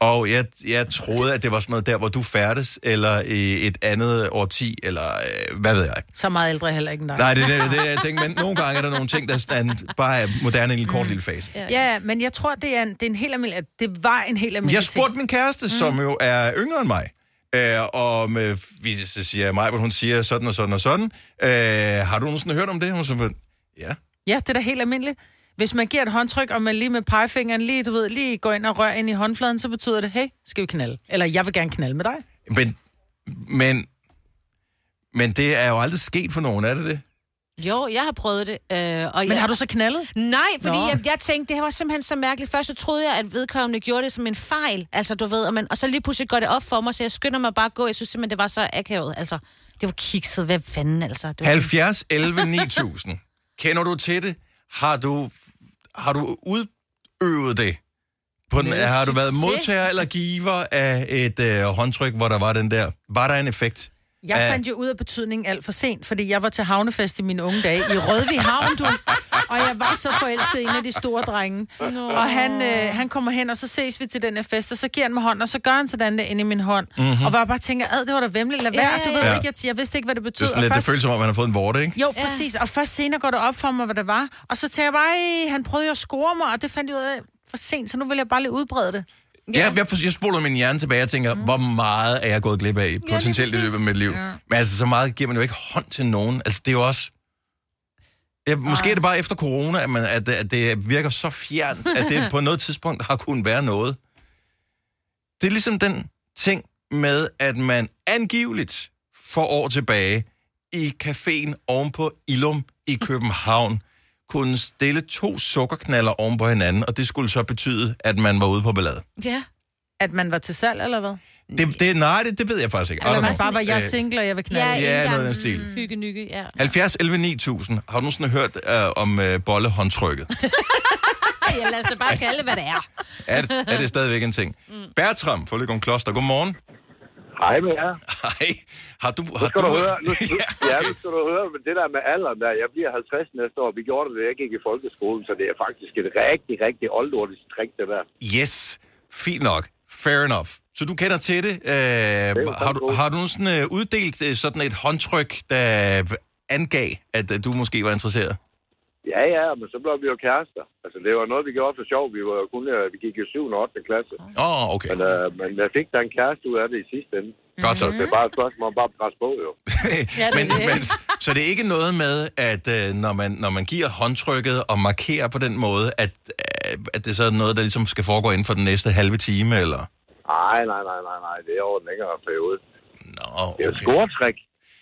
Og jeg, jeg troede, at det var sådan noget der, hvor du færdes, eller i et andet årti, eller øh, hvad ved jeg. Så meget ældre er heller ikke end dig. Nej, det er det, det, jeg tænker, men nogle gange er der nogle ting, der sådan, bare er moderne i en kort lille fase. Ja, ja, men jeg tror, det er en, det er en helt almindelig... Det var en helt almindelig Jeg spurgte min kæreste, mm. som jo er yngre end mig, øh, og med, vi, så siger mig, hvor hun siger sådan og sådan og sådan. Øh, har du nogensinde hørt om det? Hun så, ja. Ja, det er da helt almindeligt. Hvis man giver et håndtryk, og man lige med pegefingeren lige, du ved, lige går ind og rører ind i håndfladen, så betyder det, hey, skal vi knalde? Eller jeg vil gerne knalde med dig. Men, men, men det er jo aldrig sket for nogen, er det det? Jo, jeg har prøvet det. Øh, og Men jeg... har du så knaldet? Nej, fordi Nå. jeg, jeg tænkte, det her var simpelthen så mærkeligt. Først så troede jeg, at vedkommende gjorde det som en fejl. Altså, du ved, og, man, og så lige pludselig går det op for mig, så jeg skynder mig bare at gå. Jeg synes simpelthen, det var så akavet. Altså, det var kikset. Hvad fanden, altså? Det var 70, 11, 9000. Kender du til det? Har du, har du udøvet det? På den, har du været modtager eller giver af et øh, håndtryk, hvor der var den der? Var der en effekt? Jeg fandt jo ud af betydningen alt for sent, fordi jeg var til havnefest i mine unge dage i Rødvig Havn, du. Og jeg var så forelsket i en af de store drenge. Nå. Og han, øh, han kommer hen, og så ses vi til den her fest, og så giver han mig hånden, og så gør han sådan der inde i min hånd. Mhm. Og var bare tænker, ad, det var da vemmeligt, lad Ja, være. ja, Du ved ja. ikke, jeg, jeg vidste ikke, hvad det Det, er betød. sådan lidt, Og det føles som om, man har fået en vorte, ikke? Jo, præcis. Og først senere går det op for mig, hvad det var. Og så tænker jeg bare, "Ej, han prøvede jo at score mig, og det fandt jeg ud af for sent, så nu vil jeg bare lige udbrede det. Ja. Jeg, jeg, jeg spoler min hjerne tilbage og tænker, mm. hvor meget er jeg gået glip af potentielt i løbet af mit liv. Ja. Men altså, så meget giver man jo ikke hånd til nogen. Altså, det er jo også... Ja, måske er det bare efter corona, at, man, at, det- at det virker så fjernt, at det på noget tidspunkt har kunnet være noget. Det er ligesom den ting med, at man angiveligt for år tilbage i caféen ovenpå Ilum i København kunne stille to sukkerknaller oven på hinanden, og det skulle så betyde, at man var ude på ballade. Ja. At man var til salg, eller hvad? Det, det, nej, det, det ved jeg faktisk ikke. Eller man bare var, jeg Øh, single, og jeg vil knalde. Ja, noget af den stil. Hygge, nykke, ja. 70 11 9000. Har du nogensinde hørt øh, om øh, bollehåndtrykket? ja, lad os da bare kalde det, hvad det er. er, det, er det stadigvæk en ting? Mm. Bertram fra Løgum Kloster, godmorgen. Hej med jer. Hej. Har du... Nu Har skal du du høre, nu, nu, ja, nu skal du høre, men det der med alderen der, jeg bliver 50 næste år, vi gjorde det, da jeg gik i folkeskolen, så det er faktisk et rigtig, rigtig oldnordisk trick, det der. Yes, fint nok. Fair enough. Så du kender til det. Øh, har, du, har du nogensinde øh, uddelt øh, sådan et håndtryk, der angav, at øh, du måske var interesseret? Ja, ja, men så blev vi jo kærester. Altså, det var noget, vi gjorde for sjov. Vi, var jo kun, øh, vi gik i 7. og 8. klasse. Åh, oh, okay. Men, øh, men jeg fik da en kæreste ud af det i sidste ende. Godt så. Det er bare et spørgsmål om bare at presse på, jo. men, men, så det er ikke noget med, at øh, når, man, når man giver håndtrykket og markerer på den måde, at, at det så er noget, der ligesom skal foregå inden for den næste halve time, eller? Nej, nej, nej, nej, nej. Det er over en længere periode. Nå, Det er et scoretræk.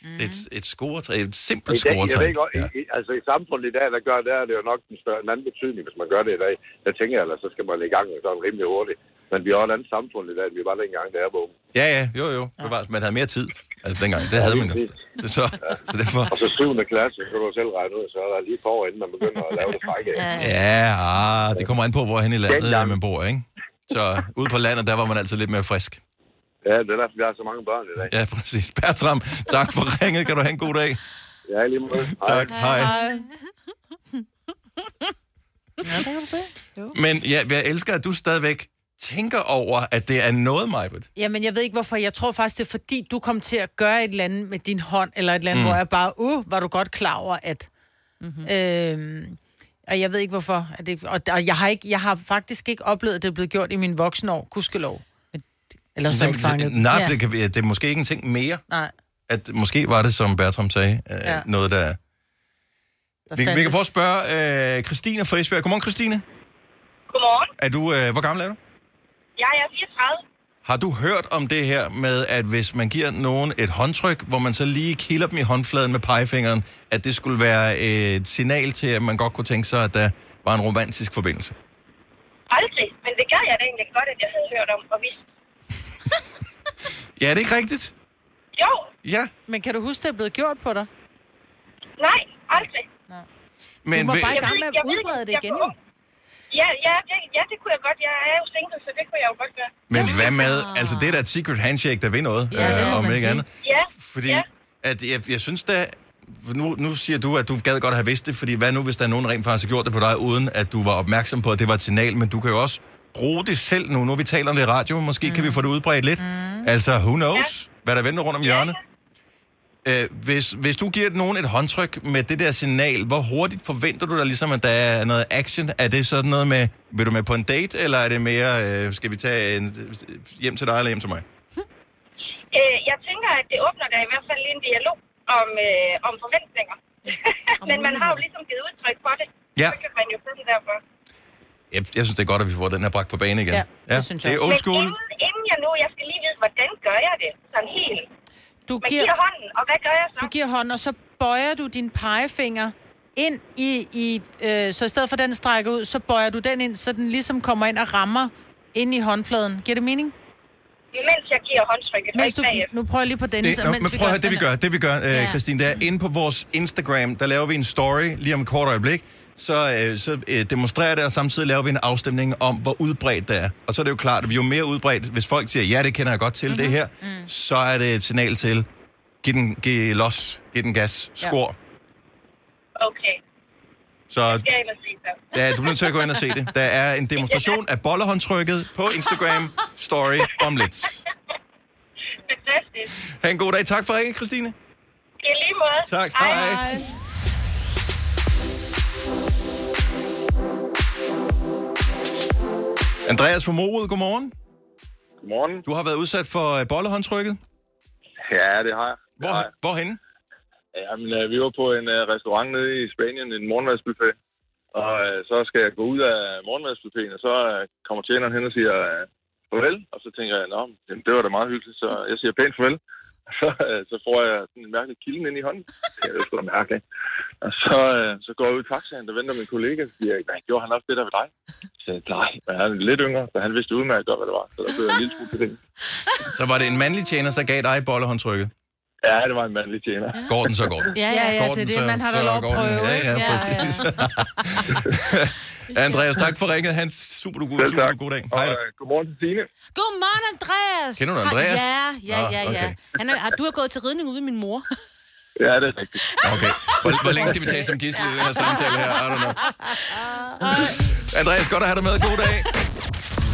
Mm. Et, et scoretræk, et simpelt dag, jeg ved scoretræk. ikke, ja. i, altså i samfundet i dag, der gør det, er det jo nok en, større, en anden betydning, hvis man gør det i dag. Jeg tænker, eller så skal man i gang sådan rimelig hurtigt. Men vi har et andet samfund i dag, vi var dengang, der er på. Ja, ja, jo, jo. Var, man havde mere tid. Altså dengang, det havde man jo. Det så, så derfor... Og så 7. klasse, så kan du selv regne ud, så er der lige på inden man begynder at lave det frække. Ja, ah, det kommer an på, hvor hen i landet øh, man bor, ikke? Så ude på landet, der var man altid lidt mere frisk. Ja, det er derfor, vi har så mange børn i dag. Ja, præcis. Bertram, tak for ringet. Kan du have en god dag? Ja, lige måde. Tak, hej. Ja, det kan du se. Jo. Men ja, jeg elsker, at du stadigvæk tænker over, at det er noget, Majbet. Jamen, jeg ved ikke hvorfor. Jeg tror faktisk, det er fordi, du kom til at gøre et eller andet med din hånd, eller et eller andet, Mm. hvor jeg bare, uh, var du godt klar over, at... Mm-hmm. Øhm, og jeg ved ikke hvorfor. At det, og, og jeg, har ikke, jeg har faktisk ikke oplevet, at det er blevet gjort i min voksenår, gudskelov. Men- Eller så ikke fanget. Nej, Ja. for det, kan, det er måske ikke en ting mere. Nej. at måske var det, som Bertram sagde, øh, Ja. noget, der... Vi, vi kan prøve at spørge øh, Christine fra Esbjerg. Godmorgen, Christine. Godmorgen. Er du, øh, hvor gammel er du? Jeg er 34. Har du hørt om det her med, at hvis man giver nogen et håndtryk, hvor man så lige kilder dem i håndfladen med pegefingeren, at det skulle være et signal til, at man godt kunne tænke sig, at der var en romantisk forbindelse? Aldrig. Men det gør jeg da egentlig godt, at jeg havde hørt om og vidst. Ja, er det ikke rigtigt? Jo. Ja. Men kan du huske, det er blevet gjort på dig? Nej, aldrig. Men du må vil- bare i gang med ved- at ved udbrede det igen, jo. Ja, ja, det, ja, det kunne jeg godt. Jeg er jo single, så det kunne jeg jo godt gøre. Men hvad med, altså det er da et secret handshake, der vil noget, Ja, det øh, om ikke andet. Ja, Fordi ja. at jeg, jeg synes da, nu, nu siger du, at du gad godt have vidst det, fordi hvad nu, hvis der er nogen rent faktisk har gjort det på dig, uden at du var opmærksom på, at det var et signal, men du kan jo også bruge det selv nu. Nu vi taler om det i radio, måske mm. kan vi få det udbredt lidt. Mm. Altså, who knows, ja. hvad der venter rundt om hjørnet. Øh, hvis, hvis du giver nogen et håndtryk med det der signal, hvor hurtigt forventer du dig ligesom, at der er noget action? Er det sådan noget med, vil du med på en date, eller er det mere, øh, skal vi tage en, hjem til dig eller hjem til mig? Øh, jeg tænker, at det åbner da i hvert fald lige en dialog om, øh, om forventninger. Men man har jo ligesom givet udtryk for det. Ja. Så kan man jo den derfor. Jeg, jeg synes, det er godt, at vi får den her bragt på banen igen. Ja, det synes jeg Det er old school. Men inden, inden jeg nu, jeg skal lige vide, hvordan gør jeg det? Sådan helt. Du Man giver, giver hånden, og hvad gør jeg så? Du giver hånden, og så bøjer du din pegefinger ind i... i øh, så i stedet for, den strækker ud, så bøjer du den ind, så den ligesom kommer ind og rammer ind i håndfladen. Giver det mening? Mens jeg giver håndtrykket, Mens du, nu prøver jeg lige på Dennis. Det, og nå, mens men prøv at høre, det vi den gør, det vi gør, øh, Ja. Christine, det er inde på vores Instagram, der laver vi en story lige om et kort øjeblik, så, øh, så øh, demonstrerer det, og samtidig laver vi en afstemning om, hvor udbredt det er. Og så er det jo klart, at jo mere udbredt, hvis folk siger, ja, det kender jeg godt til, Mhm. mm-hmm. det her, mm. så er det et signal til, giv den giv los, giv den gas, Ja. skor. Okay. Og se så. ja, du er nødt til at gå ind og se det. Der er en demonstration af bollehåndtrykket på Instagram story om lidt. Fantastisk. Ha' en god dag. Tak for ringen, Christine. I lige måde. Tak. Hej. Hej. Andreas fra Morud, godmorgen. Godmorgen. Du har været udsat for øh, bollehåndtrykket. Ja, det har jeg. Hvor, hvorhenne? Jamen, øh, vi var på en øh, restaurant nede i Spanien, en morgenmadsbuffet. Og så skal jeg gå ud af morgenmadsbuffeten, og så kommer tjeneren hen og siger farvel. Og så tænker jeg, nå, det var da meget hyggeligt, så jeg siger pænt farvel. Så, øh, så får jeg sådan en mærkelig kilden ind i hånden. Ja, det er sgu da mærkeligt. Og så, øh, så går jeg ud i taxaen, der venter min kollega, og siger, hvad gjorde han også det der ved dig? Så jeg, nej, men han er lidt yngre, så han vidste udmærket godt, hvad det var. Så der blev jeg en lille smule til det. Så var det en mandlig tjener, der gav dig bollehåndtrykket. Ja, det var en mandlig tjener. Går den, så går den. Ja, ja, ja, det er det, så- man har da lov at prøve, Ja, ikke? ja, Ja, præcis. Andreas, tak for ringet. Han super du god, super tak. god dag. Og, Hej. øh, godmorgen til Signe. Godmorgen, Andreas. Kender du Andreas? Ja, ja, Nå, ja, ja. okay. Han er, du har gået til ridning ude med min mor. Ja, det er rigtigt. Okay. Hvor, hvor længe skal vi tage som gidsel i den her samtale her? I don't know. Andreas, godt at have dig med. God dag.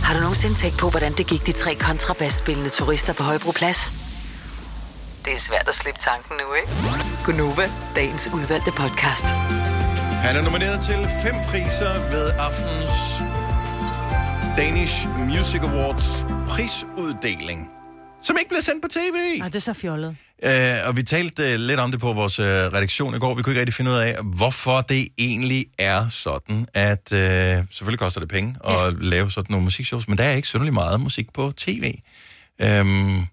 Har du nogensinde tænkt på, hvordan det gik de tre kontrabasspillende turister på Højbroplads? Det er svært at slippe tanken nu, ikke? Gunova, dagens udvalgte podcast. Han er nomineret til fem priser ved aftens Danish Music Awards prisuddeling, som ikke bliver sendt på tv. Ej, det er så fjollet. Øh, og vi talte uh, lidt om det på vores uh, redaktion i går. Vi kunne ikke rigtig finde ud af, hvorfor det egentlig er sådan, at uh, selvfølgelig koster det penge at ja. lave sådan nogle musikshows, men der er ikke synderligt meget musik på tv. Um,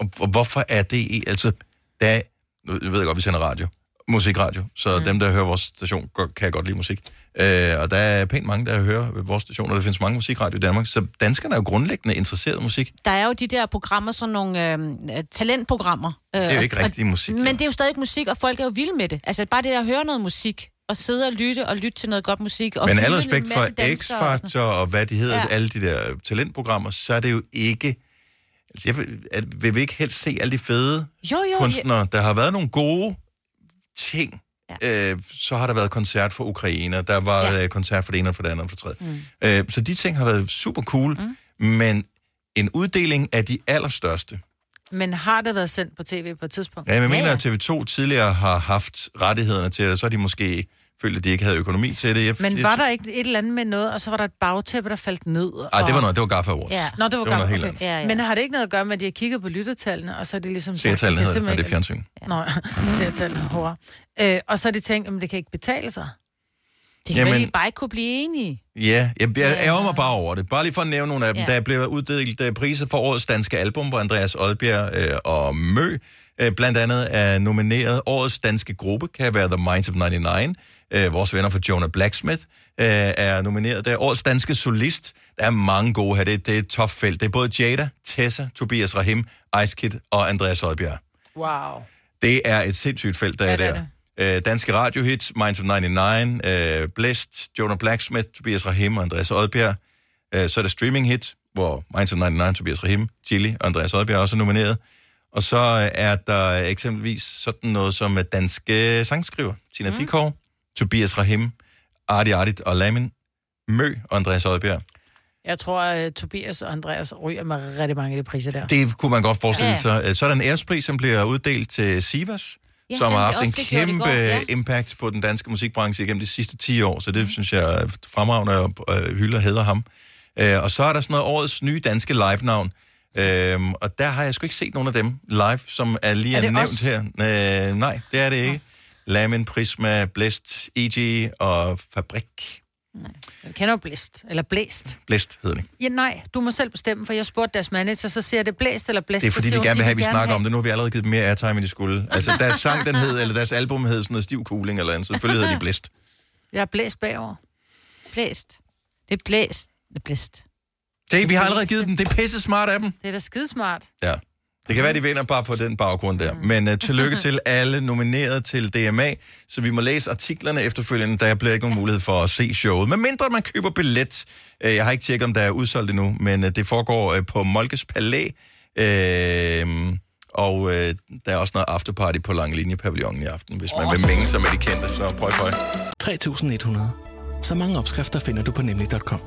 og, og hvorfor er det... Altså, der er, nu ved jeg godt, vi sender radio, musikradio, så mm. dem, der hører vores station, kan godt lide musik. Uh, og der er pænt mange, der hører vores station, og der findes mange musikradio i Danmark, så danskerne er jo grundlæggende interesseret i musik. Der er jo de der programmer, sådan nogle øh, øh, talentprogrammer. Øh, Det er jo ikke og- rigtig musik. Men det er jo stadig musik, og folk er jo vilde med det. Altså bare det at høre noget musik, og sidde og lytte og lytte til noget godt musik. Og Men al respekt for og. X-Factor og hvad de hedder, ja. alle de der talentprogrammer, så er det jo ikke... Altså, jeg vil, at, vil vi ikke helst se alle de fede Jo, jo, kunstnere? Der har været nogle gode ting. Ja. Øh, så har der været koncert for Ukraine, der var ja. koncert for det ene og for det andet og for tredje. Mm. Øh, så de ting har været super cool, mm. men en uddeling af de allerstørste. Men har det været sendt på tv på et tidspunkt? Ja, jeg mener, at TV2 tidligere har haft rettighederne til det, så har de måske følte, at de ikke havde økonomi til det. Jeg, Men jeg, var der ikke et eller andet med noget, og så var der et bagtæppe, der faldt ned? Ej, det var og- noget, det var Gaffa Awards. Ja. Nå, det var, det var noget helt okay. andet. Ja, ja. Men har det ikke noget at gøre med, at de har kigget på lyttertallene, og så er det ligesom... Seertallene det hedder det, og det er simpelthen- fjernsyn. Nå, seertallene, hurra. Øh, og så har de tænkt, at det kan ikke betale sig. Det kan Jamen- Jamen... I bare ikke kunne blive enige. Ja, jeg, jeg ærger mig bare over det. Bare lige for at nævne nogle af dem. Ja. Der blev uddelt uh, priser for årets danske album, hvor Andreas Oddbjerg uh, og Mø uh, blandt andet er nomineret. Årets danske gruppe kan være The Minds of 99. Uh, vores venner fra Jonah Blacksmith uh, er nomineret. Der er årets danske solist. Der er mange gode her. Det, det er et topfelt. Det er både Jada, Tessa, Tobias Rahim, Ice Kid og Andreas Oddbjerg. Wow. Det er et sindssygt felt, der Ja, er det er der. Øh, danske radiohits, Minds of 99, øh, Blæst, Jonah Blacksmith, Tobias Rahim og Andreas Oddbjerg. Øh, så er der streaming hit, hvor Minds of 99, Tobias Rahim, Chili og Andreas Oddbjerg også er nomineret. Og så øh, er der eksempelvis sådan noget som øh, danske sangskriver, Tina mm. Dikov, Tobias Rahim, Arti Artit og Lamin, Mø og Andreas Oddbjerg. Jeg tror, at Tobias og Andreas ryger med rigtig mange af de priser der. Det kunne man godt forestille Ja. sig. Øh, Så er der en ærespris, som bliver uddelt til Sivas, Ja, ja, som har haft en kæmpe ja. impact på den danske musikbranche igennem de sidste 10 år, så det mm. synes jeg er fremragende og øh, hylder og hedder ham. Øh, og så er der sådan noget årets nye danske live-navn, Øhm, og der har jeg sgu ikke set nogen af dem live, som er lige Er er nævnt os? her. Øh, nej, det er det ikke. Lamin, Prisma, Blæst, EG og Fabrik. Jeg kender jo blæst, eller blæst. Blæst hedder det. Ja, nej, du må selv bestemme, for jeg spurgte deres manager, så siger det blæst eller blæst. Det er fordi, de gerne vil have, at vi snakker om det. Nu har vi allerede givet dem mere airtime, end de skulle. Altså, deres sang, den hed, eller deres album hed sådan noget stiv cooling eller andet, selvfølgelig hedder de Blæst. Jeg er blæst bagover. Blæst. Det er blæst. Det er blæst. Se, vi har allerede givet dem. Det er pisse smart af dem. Det er da skidesmart. Ja. Det kan være, de vinder bare på den baggrund der. Men uh, tillykke til alle nomineret til DMA, så vi må læse artiklerne efterfølgende. Der bliver ikke nogen mulighed for at se showet. Men mindre man køber billet. Uh, jeg har ikke tjekket, om der er udsolgt endnu, men uh, det foregår uh, på Molkes Palæ. Uh, og uh, der er også noget afterparty på Langlinje Pavillonen i aften, hvis man vil mænge sig med de kendte. Så prøv, prøv. 3.100. Så mange opskrifter finder du på nemlig.com.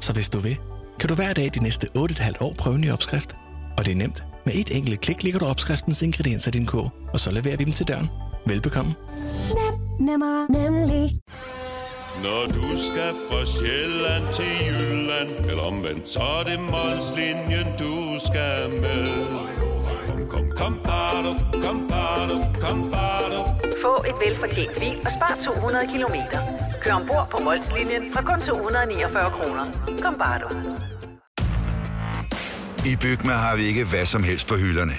Så hvis du vil, kan du hver dag de næste 8,5 år prøve en ny opskrift. Og det er nemt. Med et enkelt klik ligger du opskriftens ingredienser i din kog, og så leverer vi dem til døren. Velbekomme. Nemmer, nemlig. Når du skal fra Sjælland til Jylland Eller omvendt, så er det Molslinjen, du skal med Kom, kom, kom, bado, kom, bado, kom, bado. Få et velfortjent bil og spar 200 kilometer. Kør ombord på Molslinjen fra kun 249 kroner. Kom bare du. I Bygma har vi ikke hvad som helst på hylderne.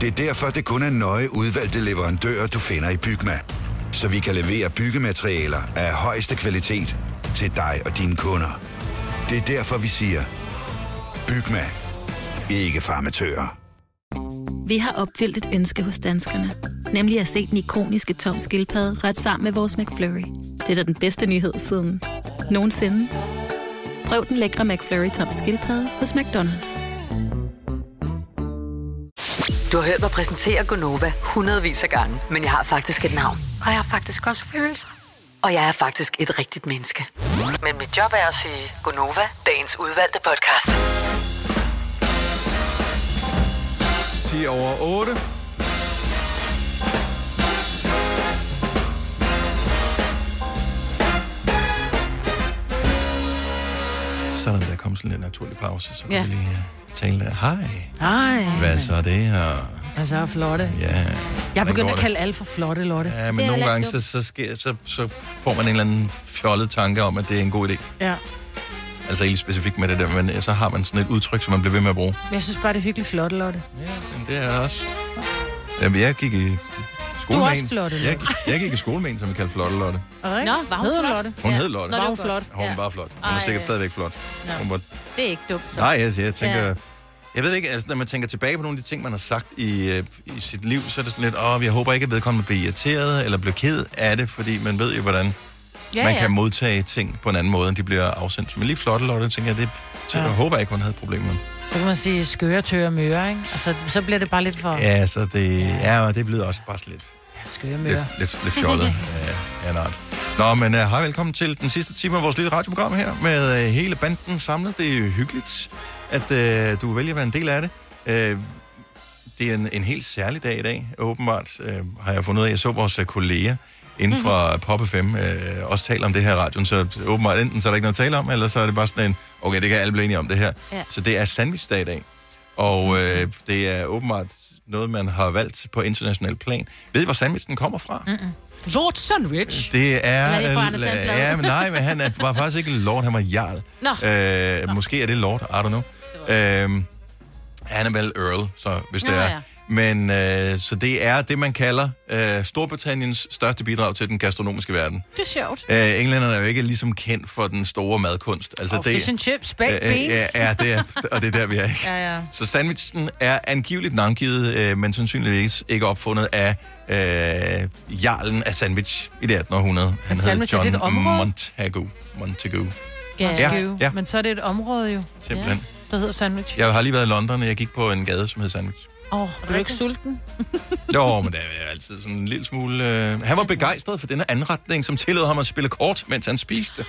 Det er derfor, det kun er nøje udvalgte leverandører, du finder i Bygma. Så vi kan levere byggematerialer af højeste kvalitet til dig og dine kunder. Det er derfor, vi siger, Bygma. Ikke farmatører. Vi har opfyldt et ønske hos danskerne. Nemlig at se den ikoniske tom skildpadde ret sammen med vores McFlurry. Det er da den bedste nyhed siden nogensinde. Prøv den lækre McFlurry tom skildpadde hos McDonald's. Du har hørt mig præsentere Gonova hundredvis af gange, men jeg har faktisk et navn. Og jeg har faktisk også følelser. Og jeg er faktisk et rigtigt menneske. Men mit job er at sige Gonova, dagens udvalgte podcast. 10 over 8. Sådan der kom sådan en naturlig pause, så kan Ja. vi lige øh, tale der. Hej. Ej, Hvad så er det her? altså er flotte. Ja. Jeg er begyndt at det? kalde alle for flotte, Lotte. Ja, men nogle gange, så, så, sker, så, så får man en eller anden fjollet tanke om, at det er en god idé. Ja. Altså helt specifikt med det der, men så har man sådan et udtryk, som man bliver ved med at bruge. Jeg synes bare, det er hyggeligt flotte, Lotte. Men det er også... Jamen, jeg gik i skole Du er med også en- Flotte, jeg, jeg gik i skole med en, som vi kaldte Flotte Lotte. Er ikke? Nå, var hun Hed flot? Lotte? Hun Ja. hed Lotte. Nå, Var det hun var flot? Hun Ja. var flot. Hun er sikkert stadigvæk flot. Ja. Hun var... Det er ikke dumt, så. Nej, jeg, jeg tænker... Ja. Jeg ved ikke, altså når man tænker tilbage på nogle af de ting, man har sagt i, øh, i sit liv, så er det sådan lidt, åh, jeg håber ikke, at vedkommende bliver irriteret eller bliver ked af det, fordi man ved jo, hvordan Ja, man ja. kan modtage ting på en anden måde, end de bliver afsendt. Men lige flotte Lotte, tænker jeg, det så Ja. jeg håber jeg ikke, hun havde et problem med. Så kan man sige skøre, tør, møre, ikke? Altså, så bliver det bare lidt for Ja, så det, ja, og det bliver også bare lidt, skøre, møre. lidt, lidt, lidt fjollet af en art. Nå, men uh, hej velkommen til den sidste time af vores lille radioprogram her, med uh, hele banden samlet. Det er jo hyggeligt, at uh, du vælger at være en del af det. Uh, det er en, en helt særlig dag i dag, åbenbart, uh, har jeg fundet ud af. Jeg så vores kolleger inden fra Pop FM øh, også taler om det her i radioen, så åbenbart enten så er der ikke noget at tale om, eller så er det bare sådan en, okay, det kan alle blive enige om det her. Ja. Så det er sandwichdag i dag, og øh, det er åbenbart noget, man har valgt på international plan. Ved I, hvor sandwichen kommer fra? Mm-mm. Lord Sandwich. Det er... Eller er det fra øh, ja, men nej, men han er, var faktisk ikke lord, han var jarl. Nå. Øh, måske er det lord, I don't know. Øh, han er vel earl, så hvis det Nå, er. ja. Men øh, så det er det, man kalder øh, Storbritanniens største bidrag til den gastronomiske verden. Det er sjovt. Øh, englænderne er jo ikke ligesom kendt for den store madkunst. Altså, Og fish and chips, baked øh, øh, beans. Ja, ja, det er, og det er der, vi er. Ikke? Ja, ja. Så sandwichen er angiveligt navngivet, øh, men sandsynligvis ikke opfundet af øh, jarlen af sandwich i det 1800. Han hed sandwich, er det John? Montagu. Montagu. Ja, Ja, ja. ja. Men så er det et område jo, Simpelthen. der hedder sandwich. Jeg har lige været i London, og jeg gik på en gade, som hed Sandwich. Åh, oh, er du ikke sulten? Jo, men det er altid sådan en lille smule... Øh... Han var begejstret for denne anretning, som tillod ham at spille kort, mens han spiste.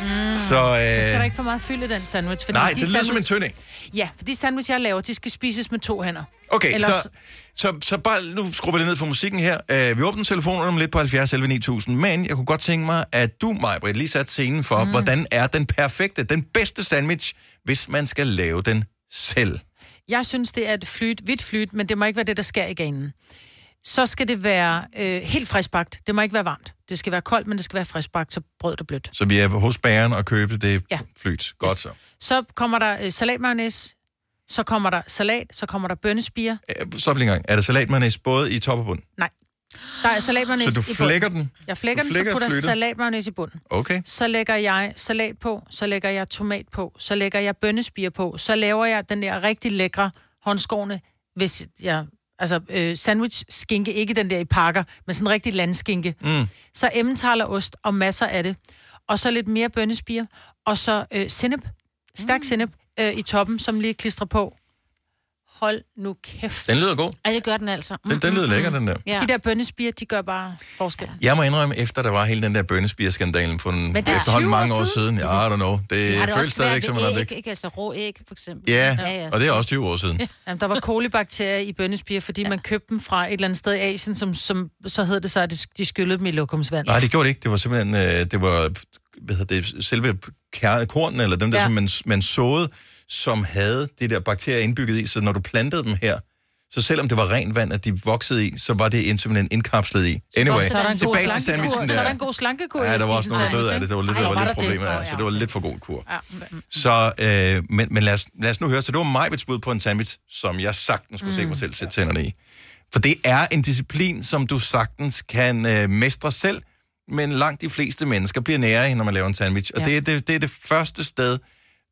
Mm. Så, Så øh, skal der ikke for meget fyld i den sandwich. Nej, de det lyder som en sandwich- tynding. Ja, for de sandwich, jeg laver, de skal spises med to hænder. Okay, Ellers- så, så, så bare, nu skruer vi lidt ned for musikken her. Uh, vi åbner telefonen om lidt på 70 11 9000, men jeg kunne godt tænke mig, at du, Majbrit, lige satte scenen for, mm. hvordan er den perfekte, den bedste sandwich, hvis man skal lave den selv. Jeg synes, det er et flyt, hvidt flyt, men det må ikke være det, der sker i ganen. Så skal det være øh, helt friskbagt. Det må ikke være varmt. Det skal være koldt, men det skal være friskbagt, så brødet er blødt. Så vi er hos bageren og købe det Ja. flyt. Godt så. Så kommer der øh, salatmayonnaise, så kommer der salat, så kommer der bønnespiger. Øh, lige en gang. Er der salatmayonnaise både i top og bund? Nej. Der er salatmayonnaise Så du i bunden. flækker den? Jeg flækker Du den, flækker så putter salatmayonnaise i bunden. Okay. Så lægger jeg salat på, så lægger jeg tomat på, så lægger jeg bønnespiger på, så laver jeg den der rigtig lækre håndskårne, hvis jeg... Altså øh, sandwich skinke, ikke den der i pakker, men sådan en rigtig landskinke. Mm. Så emmentalerost og masser af det. Og så lidt mere bønnespiger. Og så øh, sennep. Stærk mm. sennep øh, i toppen, som lige klistrer på. Hold nu kæft. Den lyder god. Ja, det gør den altså. Den, den lyder lækker, den der. Ja. De der bønnespiger, de gør bare forskel. Jeg må indrømme, efter der var hele den der bønnespierskandalen for en, Men er efterhånden 20 mange år siden. Ja, I don't know. Det, det føles også stadigvæk som en æg, væk. ikke? Altså rå æg, for eksempel. Ja, og det er også 20 år siden. Jamen, der var kolibakterier i bønnespiger, fordi ja. man købte dem fra et eller andet sted i Asien, som, som så hed det så, at de, de skyllede dem i lokumsvand. Nej, det gjorde det ikke. Det var simpelthen, øh, det var, hvad hedder det, selve kær- kornen, eller dem der, Ja. ja. som man, man såede, som havde de der bakterier indbygget i, så når du plantede dem her, så selvom det var rent vand, at de voksede i, så var det simpelthen indkapslet i. Anyway, så er der en god tilbage til sandwichen Så er der der. en god slankekur. Ja, der var også nogen, der døde af det. Det var lidt, Ej, det var lidt der det? problemet, ja, så det var lidt for god kur. Ja. Så, øh, men, men lad, os, lad os nu høre, så det var mig bud på en sandwich, som jeg sagtens skulle mm. se mig selv sætte tænderne i. For det er en disciplin, som du sagtens kan øh, mestre selv, men langt de fleste mennesker bliver nære i, når man laver en sandwich. Og Ja. det, er det, det er det første sted,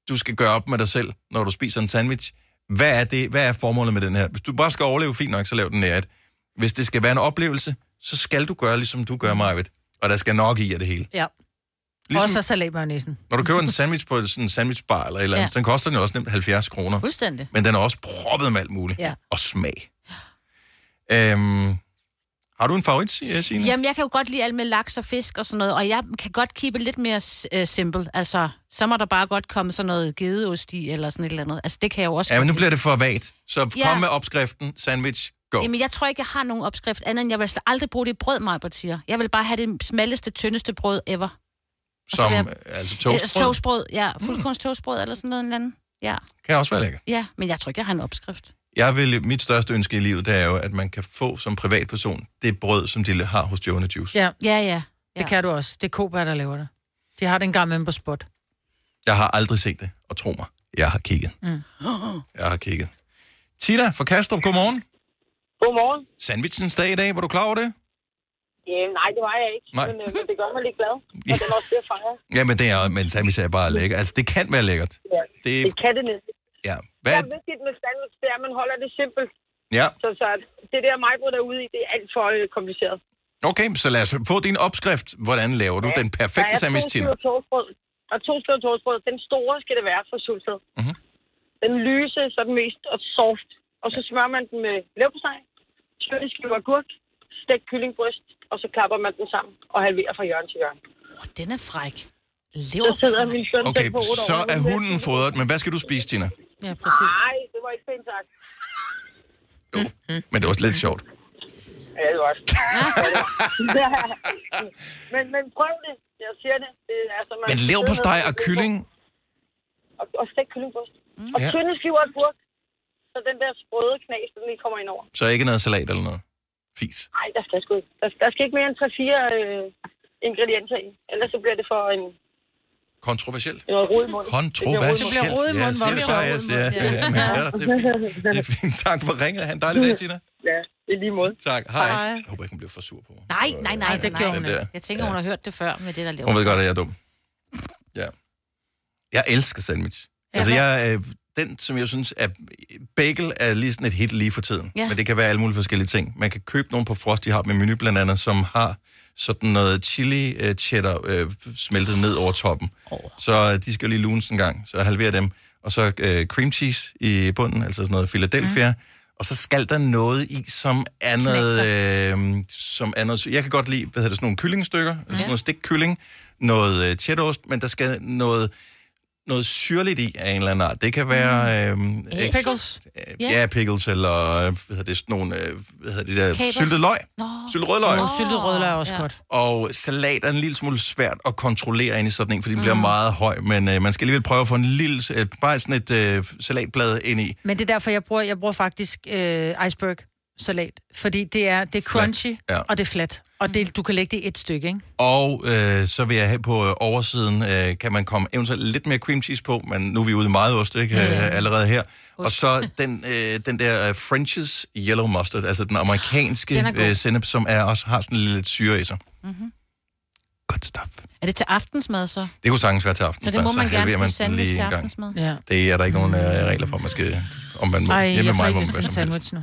du skal gøre op med dig selv, når du spiser en sandwich. Hvad er, det, hvad er formålet med den her? Hvis du bare skal overleve, fint nok, så lav den nært. Hvis det skal være en oplevelse, så skal du gøre, ligesom du gør, Marvitt. Og der skal nok i af det hele. Ja. Ligesom- Også salatmayonnaisen. Når du køber en sandwich på sådan en sandwichbar eller et eller andet, ja. så den koster den jo også nemt 70 kroner. Fuldstændig. Men den er også proppet med alt muligt. Ja. Og smag. Øhm, har du en favorit, Signe? Jamen, jeg kan jo godt lide alt med laks og fisk og sådan noget, og jeg kan godt it lidt mere uh, simple. Altså, så må der bare godt komme sådan noget gedeost i, eller sådan et eller andet. Altså, det kan jeg jo også Ja, men nu bliver det for vagt. Så Ja. kom med opskriften, sandwich, go. Jamen, jeg tror ikke, jeg har nogen opskrift andet end, jeg vil slet aldrig bruge det brød, mig siger. Jeg vil bare have det smalleste, tyndeste brød ever. Som, vil altså Øh, toastbrød, toastbrød, ja. Fuldkorns toastbrød eller sådan noget eller andet. Ja. kan også være lækker. ja, men jeg tror ikke, jeg har en opskrift. Jeg vil, mit største ønske i livet, det er jo, at man kan få som privatperson det brød, som de har hos Jonah Juice. Ja. Ja, ja. Det kan du også. Det er Koberg, der laver det. De har den gamle på spot. Jeg har aldrig set det, og tro mig, jeg har kigget. Mm. Jeg har kigget. Tina fra Kastrup, godmorgen. Godmorgen. Sandwichens dag i dag, var du klar over det? Ja, nej, det var jeg ikke. Nej. Men, øh, men det gør mig lidt glad. Og den er også til at fejre. Ja, men det er, men sandwich er bare lækker. Altså, det kan være lækkert. Ja. Det, Det kan det næsten. Ja. Hvad Hvad? er vigtigt med sandwich, det er, at man holder det simpelt. Ja. Så, så det der majbrød derude i, det er alt for øh, kompliceret. Okay, så lad os få din opskrift. Hvordan laver du den perfekte er sandwich, to Tina? stykker toastbrød. Der er to stykker toastbrød. Den store skal det være fra Sulsted. Mhm. Den lyse, så er den mest og soft. Og så smører man den med leverpostej, tynde skiver agurk, stegt kyllingbryst, og så klapper man den sammen og halverer fra hjørne til hjørne. Oh, den er fræk. Så sidder min søn Okay, så er hunden fodret, men hvad skal du spise, Tina? Ja, præcis. Nej, det var ikke pænt sagt. Men det var også lidt sjovt. Ja, det godt. men, men prøv det. Jeg siger det. det er, altså, man Men lev på steg og kylling, Og, og stegt kyllingbryst. Mm. Og Ja. tynde skiver af gurk. Så den der sprøde knas, den lige kommer ind over. så ikke noget salat eller noget. Fis. Nej, der skal sgu ikke. Der, der skal ikke mere end 3-4 øh, ingredienser i. Ellers så bliver det for en, Kontroversielt. en rod i munden. Kontroversielt. Det bliver rod i munden, Ja, hvor det så bare, rod i jeg siger. munden, Ja, ja. ja, ja, det er fint. Det er fint. Tak for ringet. Ha' en dejlig dag, Tina. Ja, det er lige måde. Tak. Hej. Hej. Jeg håber ikke, hun bliver for sur på. Nej, nej, nej, det nej, gjorde nej. hun ikke. Jeg tænker, hun har hørt det før med det, der laver. Hun ved godt, at jeg er dum. Ja. Jeg elsker sandwich. Altså, jeg, øh, den, som jeg synes er... Bagel er lige sådan et hit lige for tiden. Ja. Men det kan være alle mulige forskellige ting. Man kan købe nogle på Frost, de har med menu blandt andet, som har sådan noget chili uh, cheddar uh, smeltet ned over toppen. Oh. Så øh, de skal jo lige lunes en gang, så halver dem. Og så uh, cream cheese i bunden, altså sådan noget Philadelphia. Mm. Og så skal der noget i, som er noget... Øh, som er noget jeg kan godt lide, hvad hedder det, sådan nogle kyllingstykker, ja. sådan noget stikkylling, noget øh, cheddarost, men der skal noget noget syrligt i af en eller anden art. Det kan være... Mm. Øh, eks- Pickles. Øh, ja, pickles, eller øh, hvad hedder det, sådan nogle, øh, hvad hedder det der, Kapers. syltet løg. Nå. Syltet rødløg. Åh, syltet rødløg er også godt. Og salat er en lille smule svært at kontrollere ind i sådan en, fordi den bliver meget høj, men øh, man skal alligevel prøve at få en lille, øh, bare sådan et øh, salatblad ind i. Men det er derfor, jeg bruger, jeg bruger faktisk øh, iceberg salat. Fordi det er, det er crunchy, Ja. og det er flat. Og det, du kan lægge det i et stykke, ikke? Og øh, så vil jeg have på øh, oversiden, øh, kan man komme eventuelt lidt mere cream cheese på, men nu er vi ude i meget ost, ikke? Ja, Ja, ja. ja. Allerede her. Og så den, øh, den der øh, French's Yellow Mustard, altså den amerikanske Den er øh, sennep, som er, også har sådan lidt syre i sig. Mm-hmm. Godt stuff. Er det til aftensmad så? Det kunne sagtens være til aften. Så det må man gerne halverer spise sandwich til aftensmad? Ja. Det er der ikke nogen øh, regler for, man skal, om man må. Ej, Hjemme med jeg får mig ikke lyst til en som helst. sandwich nu.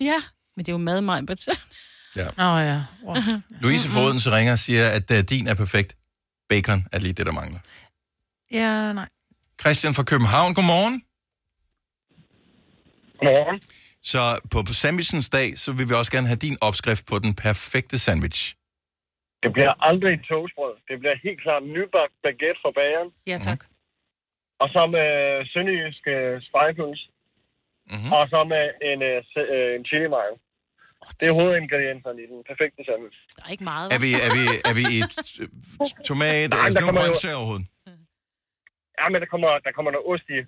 Ja, men det er jo mad, mig. Ja. Åh oh, ja. Wow. Louise Foden så ringer og siger, at uh, din er perfekt. Bacon er lige det, der mangler. Ja, nej. Christian fra København, godmorgen. Godmorgen. Så på, på sandwichens dag, så vil vi også gerne have din opskrift på den perfekte sandwich. Det bliver aldrig et toastbrød. Det bliver helt klart nybagt baguette fra bageren. Ja, tak. Og så med sønderjysk øh, spejepølse. Mm-hmm. Og så med en, øh, øh, en chili mayo. Det er hovedingredienserne i den perfekte sandwich. Der er ikke meget, Er vi, er vi, er vi i tomat, Nej, Nej, der kommer jo- grøntsager overhovedet? Ja, men der kommer, der kommer noget ost i.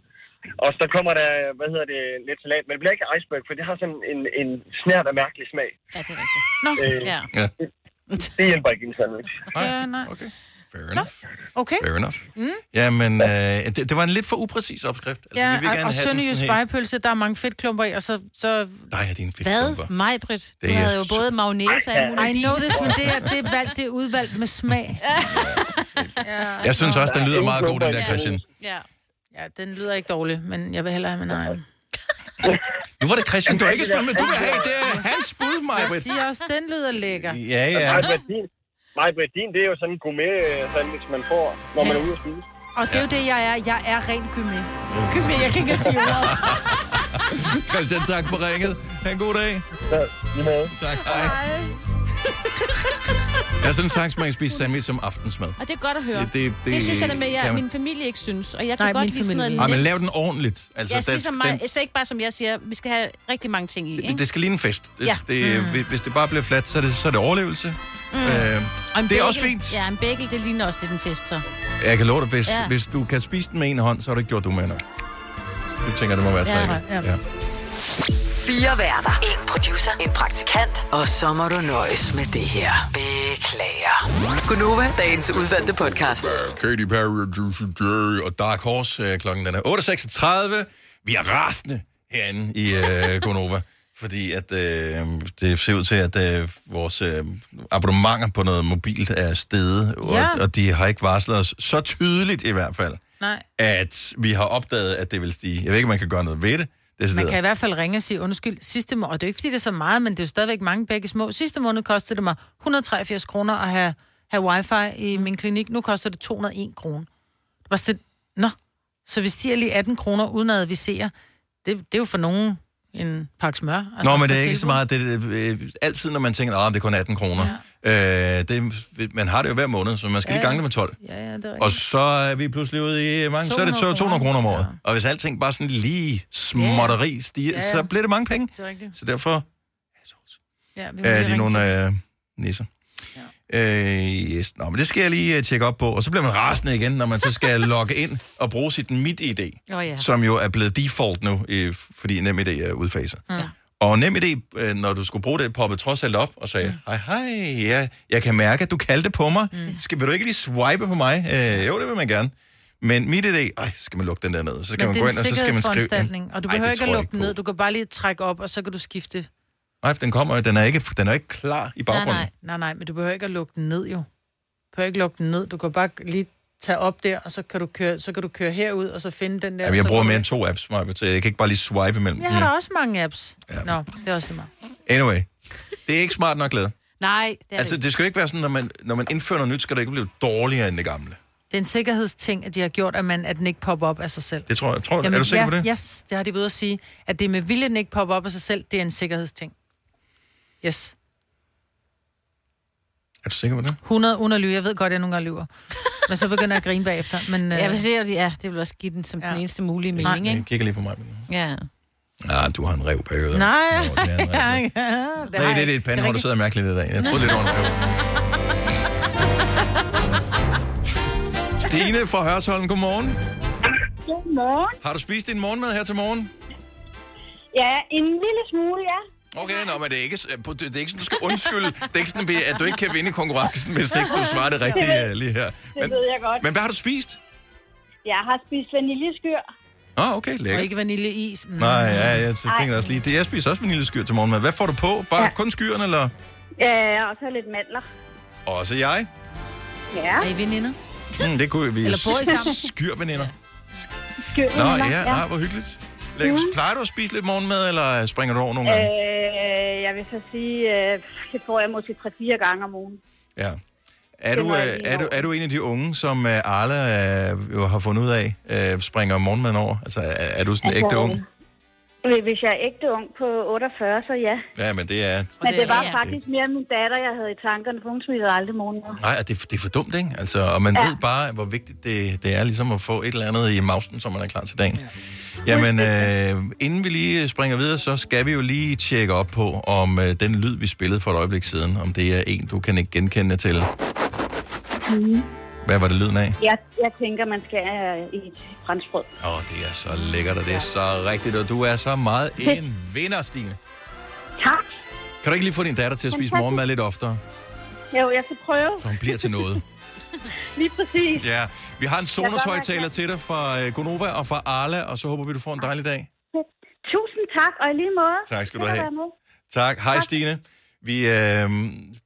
Og så kommer der, hvad hedder det, lidt salat. Men det bliver ikke iceberg, for det har sådan en, en snært af mærkelig smag. Ja, det er rigtigt. Nå, Øh, ja. Ja. Det hjælper ikke i en sandwich. Ja, nej. Okay. Fair enough. Okay. Fair enough. Mm. Ja, men øh, det, det var en lidt for upræcis opskrift. Altså, Ja, vi vil og, gerne og den sønderjysk spejepølse, der er mange fedtklumper i, og så... så Nej, det er en fedt Hvad? Mig, Britt? Du Det er- havde jo både mayonnaise og alt muligt. I know this, men det er, det er, valgt, det er udvalgt med smag. ja, Jeg synes også, den lyder meget god, den der. Christian. Ja. ja, den lyder ikke dårlig, men jeg vil hellere have min egen. Nu var det Christian, du har ikke spørgsmål, men du vil have, det er hans bud, Jeg Majbrit. siger også, den lyder lækker. Ja, ja. Nej, din, det er jo sådan en gourmet-sandwich, man får, når man er ude at spise. Og det er jo det, jeg er. Jeg er rent gourmet. Me, jeg kan ikke sige ordet. Christian, tak for ringet. Ha' en god dag. Ja, lige måde. Tak, hej. Jeg synes sagtens, man kan spise sandwich som aftensmad. Og det er godt at høre. Det- Det, det- det, synes jeg da med, jeg, man. min familie ikke synes. Og jeg kan Nej, godt lide sådan noget Ej, men lav den ordentligt. Altså, jeg der- siger som mig, så ikke bare som jeg siger, vi skal have rigtig mange ting i, ikke? det, det skal ligne en fest. Det, Ja. det, Mm. Hvis det bare bliver fladt, så er det, så er det overlevelse. Mm. Øh, Og en det er bagel, også fint. Ja, en bagel, det ligner også lidt en fest, så. Jeg kan love dig, hvis, Ja. ja. hvis du kan spise den med en hånd, så har du ikke gjort du med nok. Jeg tænker, det må være Ja, tre. ja. Ja. Fire værter. En producer. En praktikant. Og så må du nøjes med det her. Beklager. Gunova, dagens udvalgte podcast. Katy Perry og Juicy J og Dark Horse. Øh, klokken den er 8.36. Vi er rasende herinde i øh, Gonova. Fordi at øh, det ser ud til, at øh, vores øh, abonnementer på noget mobilt er steget. Ja. Og, og de har ikke varslet os så tydeligt i hvert fald, Nej. at vi har opdaget, at det vil stige. Jeg ved ikke, om man kan gøre noget ved det. Det Man kan i hvert fald ringe og sige undskyld. Sidste måned, og det er ikke, fordi det er så meget, men det er jo stadigvæk mange begge små. Sidste måned kostede det mig 183 kroner at have, have wifi i min klinik. Nu koster det 201 kroner. Det var sådan, nå, så vi stiger lige 18 kroner uden at advisere. Det, det er jo for nogen en pakke smør. Altså, Nå, men det er ikke så meget. Det, er, øh, altid, når man tænker, at det er kun 18 kroner. Ja. Øh, det, man har det jo hver måned, så man skal Ja, lige ja. gange det med 12. Ja, ja, det er rigtigt. Og så er vi pludselig ude i mange, så er det 200 200 kroner om året. Og hvis alting bare sådan lige småtteri stiger, Ja, ja. så bliver det mange penge. Det er rigtigt. Så derfor... Ja, vi må Ja, lige de er nogle øh, nisser. Øh, yes. Nå, men det skal jeg lige uh, tjekke op på. Og så bliver man rasende igen, når man så skal logge ind og bruge sit MitID, Åh, ja. som jo er blevet default nu, øh, fordi NemID er udfaset. Ja. Og NemID, øh, når du skulle bruge det, poppede trods alt op og sagde, hej hej, ja, jeg kan mærke, at du kaldte på mig. Mm. Skal, vil du ikke lige swipe på mig? Øh, jo, det vil man gerne. Men MitID, ej, så skal man lukke den der ned. Så skal Men man gå ind, og så skal man skrive... og du Ej, behøver det ikke at lukke den ned. Du kan bare lige trække op, og så kan du skifte. Nej, for den kommer, den er ikke, den er ikke klar i Nej, baggrunden. nej, nej, nej, men du behøver ikke at lukke den ned, jo. Du behøver ikke lukke den ned. Du kan bare lige tage op der, og så kan du køre, så kan du køre herud, og så finde den der. Jamen, jeg bruger mere end to apps, Maja, så jeg kan ikke bare lige swipe imellem. Jeg har da også mange apps. Ja. Nå, det er også meget. Anyway, det er ikke smart nok lavet. Nej, det er Altså, det. det skal jo ikke være sådan, når man, når man indfører noget nyt, skal det ikke blive dårligere end det gamle. Det er en sikkerhedsting, at de har gjort, at, man, at den ikke popper op af sig selv. Det tror jeg. Tror, er du sikker ja, på det? Yes, det har de ved at sige. At det med vilje, den ikke popper op af sig selv, det er en sikkerhedsting. Yes. Er du sikker på det? 100 uden at lyve. Jeg ved godt, at jeg nogle gange lyver. Men så begynder jeg at grine bagefter. Men, øh, Jeg vil sige, at ja, det vil også give den som ja. den eneste mulige mening, Jeg ikke? kigger lige på mig. Ja. Ah, du har en rev på øret. Nej. Nå, det er en rev. Nej, Nej, det er dit pande, hvor du sidder mærkeligt i dag. Jeg troede lidt, det var en rev. Stine fra Hørsholm, godmorgen. Godmorgen. Har du spist din morgenmad her til morgen? Ja, en lille smule, ja. Okay, nå, men det er ikke, det er ikke sådan, du skal undskylde. Det er ikke sådan, at du ikke kan vinde konkurrencen, hvis ikke du svarer det rigtigt Det ved- uh, lige her. Det ved jeg godt. Men hvad har du spist? Jeg har spist vaniljeskyr. Åh, oh, okay, lækkert. Og ikke vaniljeis. Mm. Nej, ja, jeg tænker også lige. Det, jeg spiser også vaniljeskyr til morgenmad. Hvad får du på? Bare ja. kun skyren, eller? Ja, og så lidt mandler. Også jeg. Ja. Er I veninder? Mm, det kunne vi. Eller bor I sammen? Skyrveninder. Skyr, Nå, ja, ja. hvor hyggeligt. Lækkert. Mhm. Plejer du at spise lidt morgenmad, eller springer du over nogle gange? Øh, jeg vil så sige, øh, det får jeg måske 3-4 gange om ugen. Ja. Er du, øh, er, du, er du en af de unge, som øh, Arla øh, jo har fundet ud af, øh, springer morgenmaden over? Altså, er, er du sådan en ægte ung? Øh, Hvis jeg er ægte ung på 48, så ja. Ja, men det er... Men det var faktisk mere min datter, jeg havde i tankerne, for hun smittede aldrig morgenmad. Nej, det, er- det er for dumt, ikke? Altså, og man ja. Ja. ved bare, hvor vigtigt det, det er ligesom at få et eller andet i mausen, så man er klar til dagen. Ja. Jamen, øh, inden vi lige springer videre, så skal vi jo lige tjekke op på, om øh, den lyd, vi spillede for et øjeblik siden, om det er en, du kan ikke genkende til. Mm. Hvad var det lyden af? Jeg, jeg tænker, man skal have i et franskbrød. Åh, oh, det er så lækkert, og det er så rigtigt, og du er så meget en vinder, Stine. Tak. Kan du ikke lige få din datter til at spise morgenmad lidt oftere, Jo, jeg skal prøve. så hun bliver til noget? Lige præcis. Ja, vi har en Sonos-højtaler til dig fra øh, Gonova og fra Arla, og så håber vi, du får en dejlig dag. Tusind tak, og i lige måde. Tak skal du have. Tak. Hej, Stine. Vi øh,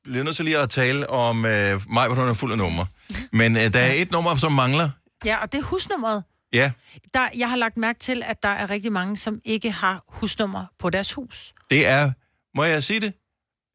bliver nødt til lige at tale om øh, mig, hvor hun er fuld af numre. Men øh, der er et nummer, som mangler. Ja, og det er husnummeret. Ja, Der, jeg har lagt mærke til, at der er rigtig mange, som ikke har husnummer på deres hus. det er, må jeg sige det,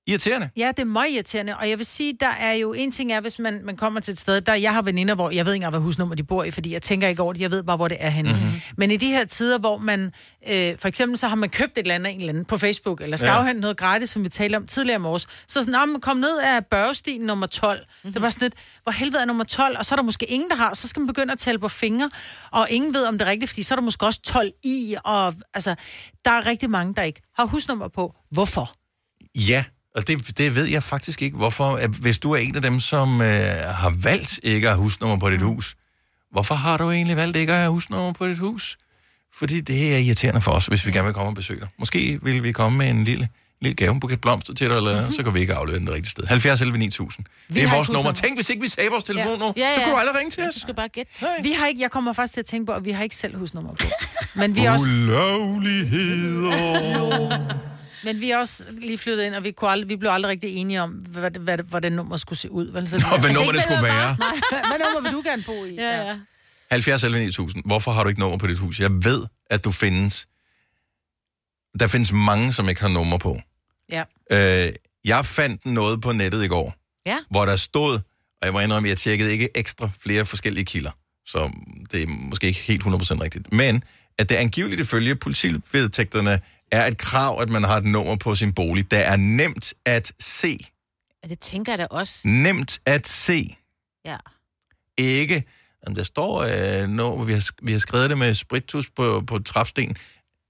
irriterende. Ja, det er meget irriterende, og jeg vil sige, der er jo en ting er, hvis man, man kommer til et sted, der jeg har veninder, hvor jeg ved ikke engang, hvad husnummer de bor i, fordi jeg tænker ikke over det, jeg ved bare, hvor det er henne. Mm-hmm. Men i de her tider, hvor man, øh, for eksempel så har man købt et eller andet, en eller anden på Facebook, eller skal Ja. noget gratis, som vi talte om tidligere i morges, så sådan, "Nå, men kom ned af børgestien nummer 12. Mm-hmm. Det var sådan lidt, hvor helvede er nummer 12, og så er der måske ingen, der har, så skal man begynde at tælle på fingre, og ingen ved, om det er rigtigt, fordi så er der måske også 12 i, og altså, der er rigtig mange, der ikke har husnummer på. Hvorfor? Ja, og det, det ved jeg faktisk ikke, hvorfor. At Hvis du er en af dem, som øh, har valgt ikke at have husnummer på dit hus, hvorfor har du egentlig valgt ikke at have husnummer på dit hus? Fordi det er irriterende for os, hvis vi gerne vil komme og besøge dig. Måske vil vi komme med en lille, lille gave, en buket blomster til dig, eller så kan vi ikke aflevere den det rigtige sted. 70 11 9000. Det er vores nummer. Tænk, hvis ikke vi sagde vores telefon nu, Ja, så ja. kunne du aldrig ringe til os. Du skal bare gætte. Vi har ikke, jeg kommer faktisk til at tænke på, at vi har ikke selv husnummer på. Men vi er også, Ulovligheder. Men vi er også lige flyttet ind, og vi, kunne aldrig, vi blev aldrig rigtig enige om, hvad, hvad, hvordan nummer skulle se ud. Vel? Så, Nå, hvad nummer det skulle hvad være. Nej, hvad nummer vil du gerne bo i? Ja, ja. 70 11 9000. Hvorfor har du ikke nummer på dit hus? Jeg ved, at du findes. Der findes mange, som ikke har nummer på. ja. Øh, jeg fandt noget på nettet i går, Ja. hvor der stod, og jeg må indrømme, at jeg tjekkede ikke ekstra flere forskellige kilder, så det er måske ikke helt 100% rigtigt, men at det angiveligt ifølge politivedtægterne er et krav, at man har et nummer på sin bolig. Der er nemt at se. Ja, det tænker jeg da også. Nemt at se. Ja. Ikke, jamen, der står øh, nummer, vi har, vi har skrevet det med spritus på, på trapsten.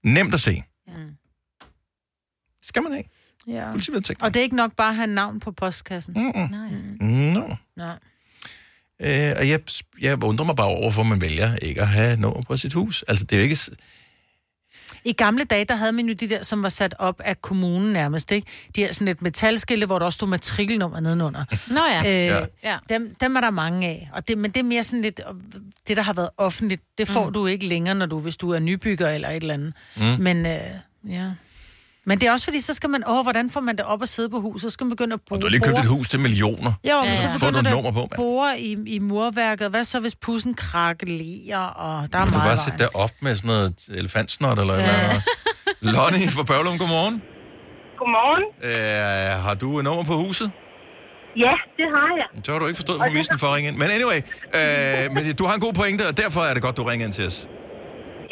Nemt at se. Mm. Det skal man ikke. Ja. Politivedtægter. Og det er ikke nok bare at have navn på postkassen. Mm-mm. Nej. Nå. Nej. Øh, og jeg, jeg undrer mig bare over, hvorfor man vælger ikke at have nummer på sit hus. Altså, det er jo ikke... I gamle dage, der havde man jo de der, som var sat op af kommunen nærmest, ikke? De her sådan et metalskilte, hvor der også stod matrikelnummer nedenunder. Nå ja. Øh, Ja. Dem, dem er der mange af. Og det, men det er mere sådan lidt, det der har været offentligt, det får mm. du ikke længere, når du, hvis du er nybygger eller et eller andet. Mm. Men øh, ja... Men det er også fordi, så skal man, åh, hvordan får man det op at sidde på huset? Så skal man begynde at bo, Og du har lige købt et hus til millioner. Jo, men Ja, så ja. Du begynder nummer på, at bore i, i murværket. Hvad så, hvis pussen krakelerer, og der er du meget bare i sætte dig op med sådan noget elefantsnot eller ja. noget? Lonnie fra Børlum, godmorgen. Godmorgen. Øh, har du et nummer på huset? Ja, det har jeg. Så har du ikke forstået præmissen for at ringe ind. Men anyway, øh, men du har en god pointe, og derfor er det godt, du ringer ind til os.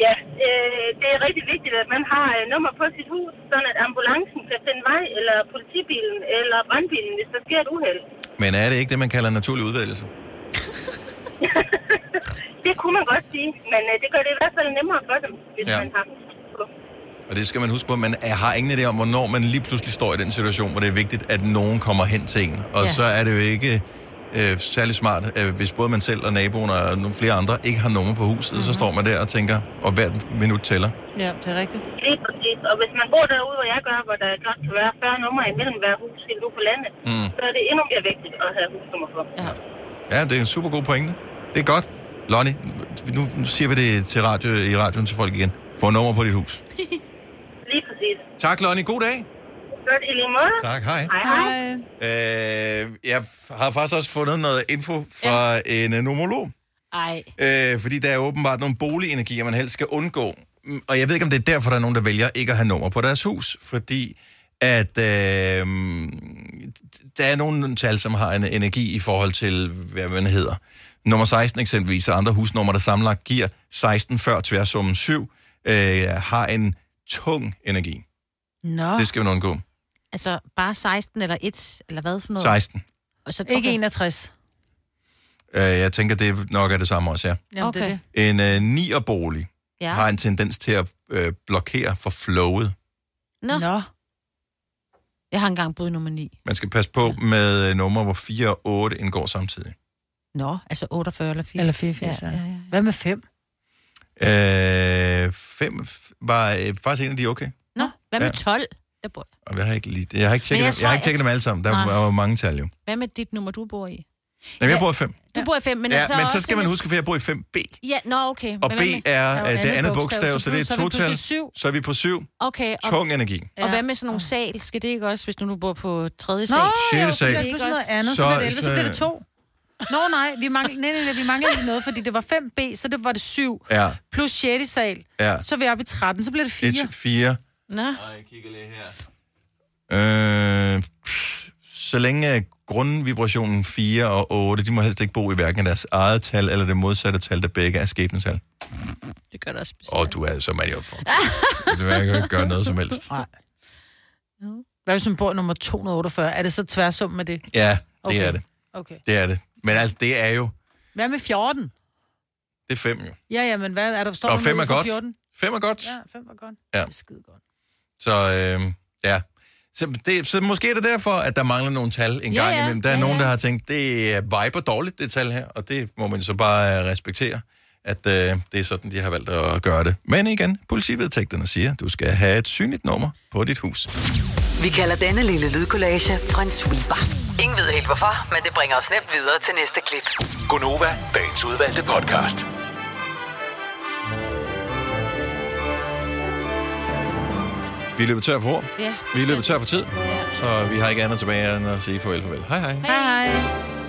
Ja, øh, det er rigtig vigtigt, at man har øh, nummer på sit hus, sådan at ambulancen kan finde vej, eller politibilen, eller brandbilen, hvis der sker et uheld. Men er det ikke det, man kalder naturlig udvælgelse? Det kunne man godt sige, men øh, det gør det i hvert fald nemmere for dem, hvis Ja. man har på. Og det skal man huske på, man er- har ingen idé om, hvornår man lige pludselig står i den situation, hvor det er vigtigt, at nogen kommer hen til en. Og Ja. så er det jo ikke øh, særlig smart, øh, hvis både man selv og naboen og nogle flere andre ikke har nummer på huset, mm-hmm. så står man der og tænker, og hvert minut tæller. Ja, det er rigtigt. Lige præcis. Og hvis man bor derude, hvor jeg gør, hvor der godt kan være 40 numre imellem hver hus, helt ude på landet, Mm. så er det endnu mere vigtigt at have husnummer på. Ja. Ja, det er en super god pointe. Det er godt. Lonnie, nu, nu siger vi det til radio, i radioen til folk igen. Få nummer på dit hus. Lige præcis. Tak, Lonnie. God dag. Godt i lige måde. Tak, hej. Hej, hej. Øh, jeg har faktisk også fundet noget info fra ja. en øh, numerolog. Ej. Øh, fordi der er åbenbart nogle boligenergier, man helst skal undgå. Mm, Og jeg ved ikke, om det er derfor, der er nogen, der vælger ikke at have nummer på deres hus. Fordi at øh, der er nogle tal, som har en energi i forhold til, hvad man hedder. Nummer 16 eksempelvis, og andre husnumre, der sammenlagt giver 16 før tværsummen 7, øh, har en tung energi. Nå. Det skal man undgå. Altså, bare 16 eller 1, eller hvad for noget? 16. Og så, Ikke 61. Øh, jeg tænker, det nok er det samme også, ja. Jamen, okay. det det. En øh, nierbolig Ja. ja. har en tendens til at øh, blokere for flowet. Nå. Nå. Jeg har engang boet nummer 9. Man skal passe på med øh, numre, hvor 4 og 8 indgår samtidig. Nå, altså 48 eller 4. Eller 84, ja. ja, ja. Hvad med 5? Øh, 5 var øh, faktisk en af de okay. Nå, hvad med Ja. 12? Der bor... Og jeg har ikke, lige, jeg har ikke tjekket, jeg jeg, jeg har ikke tjekket dem alle sammen. Der Nej. var, mange tal jo. Hvad med dit nummer, du bor i? Nej, jeg bor i 5. Du bor i 5, men ja, altså men så skal man huske, for jeg bor i 5B. Ja, nå, okay. Og Men B er er det andet bogstav, så så det er så er vi et total. pludselig syv. Så er vi på 7. Okay, og, Tung energi. og hvad med sådan nogle sal? Skal det ikke også, hvis du nu bor på tredje Nå, sal? Sjette jo, sal. så bliver det pludselig noget andet. Så, Så- bliver det 11, så, så- bliver det 2. Nå nej, vi mangler, nej, nej, nej, vi mangler ikke noget, fordi det var 5B, så det var det 7. Ja. Plus 6. sal. Ja. Så er vi oppe i 13, så bliver det 4. 1, 4. Nå. Jeg kigger lige her. Øh, pff, så længe grundvibrationen 4 og 8, de må helst ikke bo i hverken deres eget tal eller det modsatte tal, der begge er skæbnetal. Det gør det også. Og du er så man jo for. Du kan jo ikke gøre noget som helst. Nej. Hvad hvis man bor nummer 248? Er det så tværsum med det? Ja, det Okay. er det. Okay. Det er det. Men altså, det er jo, Hvad med 14? det er 5 jo. Ja, ja, men hvad er der? Står Og fem noget er for godt. 14? 5 er godt. Ja, 5 er godt. Ja. Det er skide godt. Så øh, ja. Så, det, så måske er det derfor, at der mangler nogle tal en Ja, gang ja. imellem. Der er Ja, nogen, ja. der har tænkt, det er viber dårligt, det tal her, og det må man så bare øh, respektere, at øh, det er sådan, de har valgt at gøre det. Men igen, politivedtægterne siger, at du skal have et synligt nummer på dit hus. Vi kalder denne lille lydkollage en sweeper. Ingen ved helt hvorfor, men det bringer os nemt videre til næste klip. Gonova, dagens udvalgte podcast. Vi er løbet tør for ord. Ja. Vi er løbet tør for tid. Så vi har ikke andet tilbage end at sige farvel, farvel. Hej hej. Hej hej.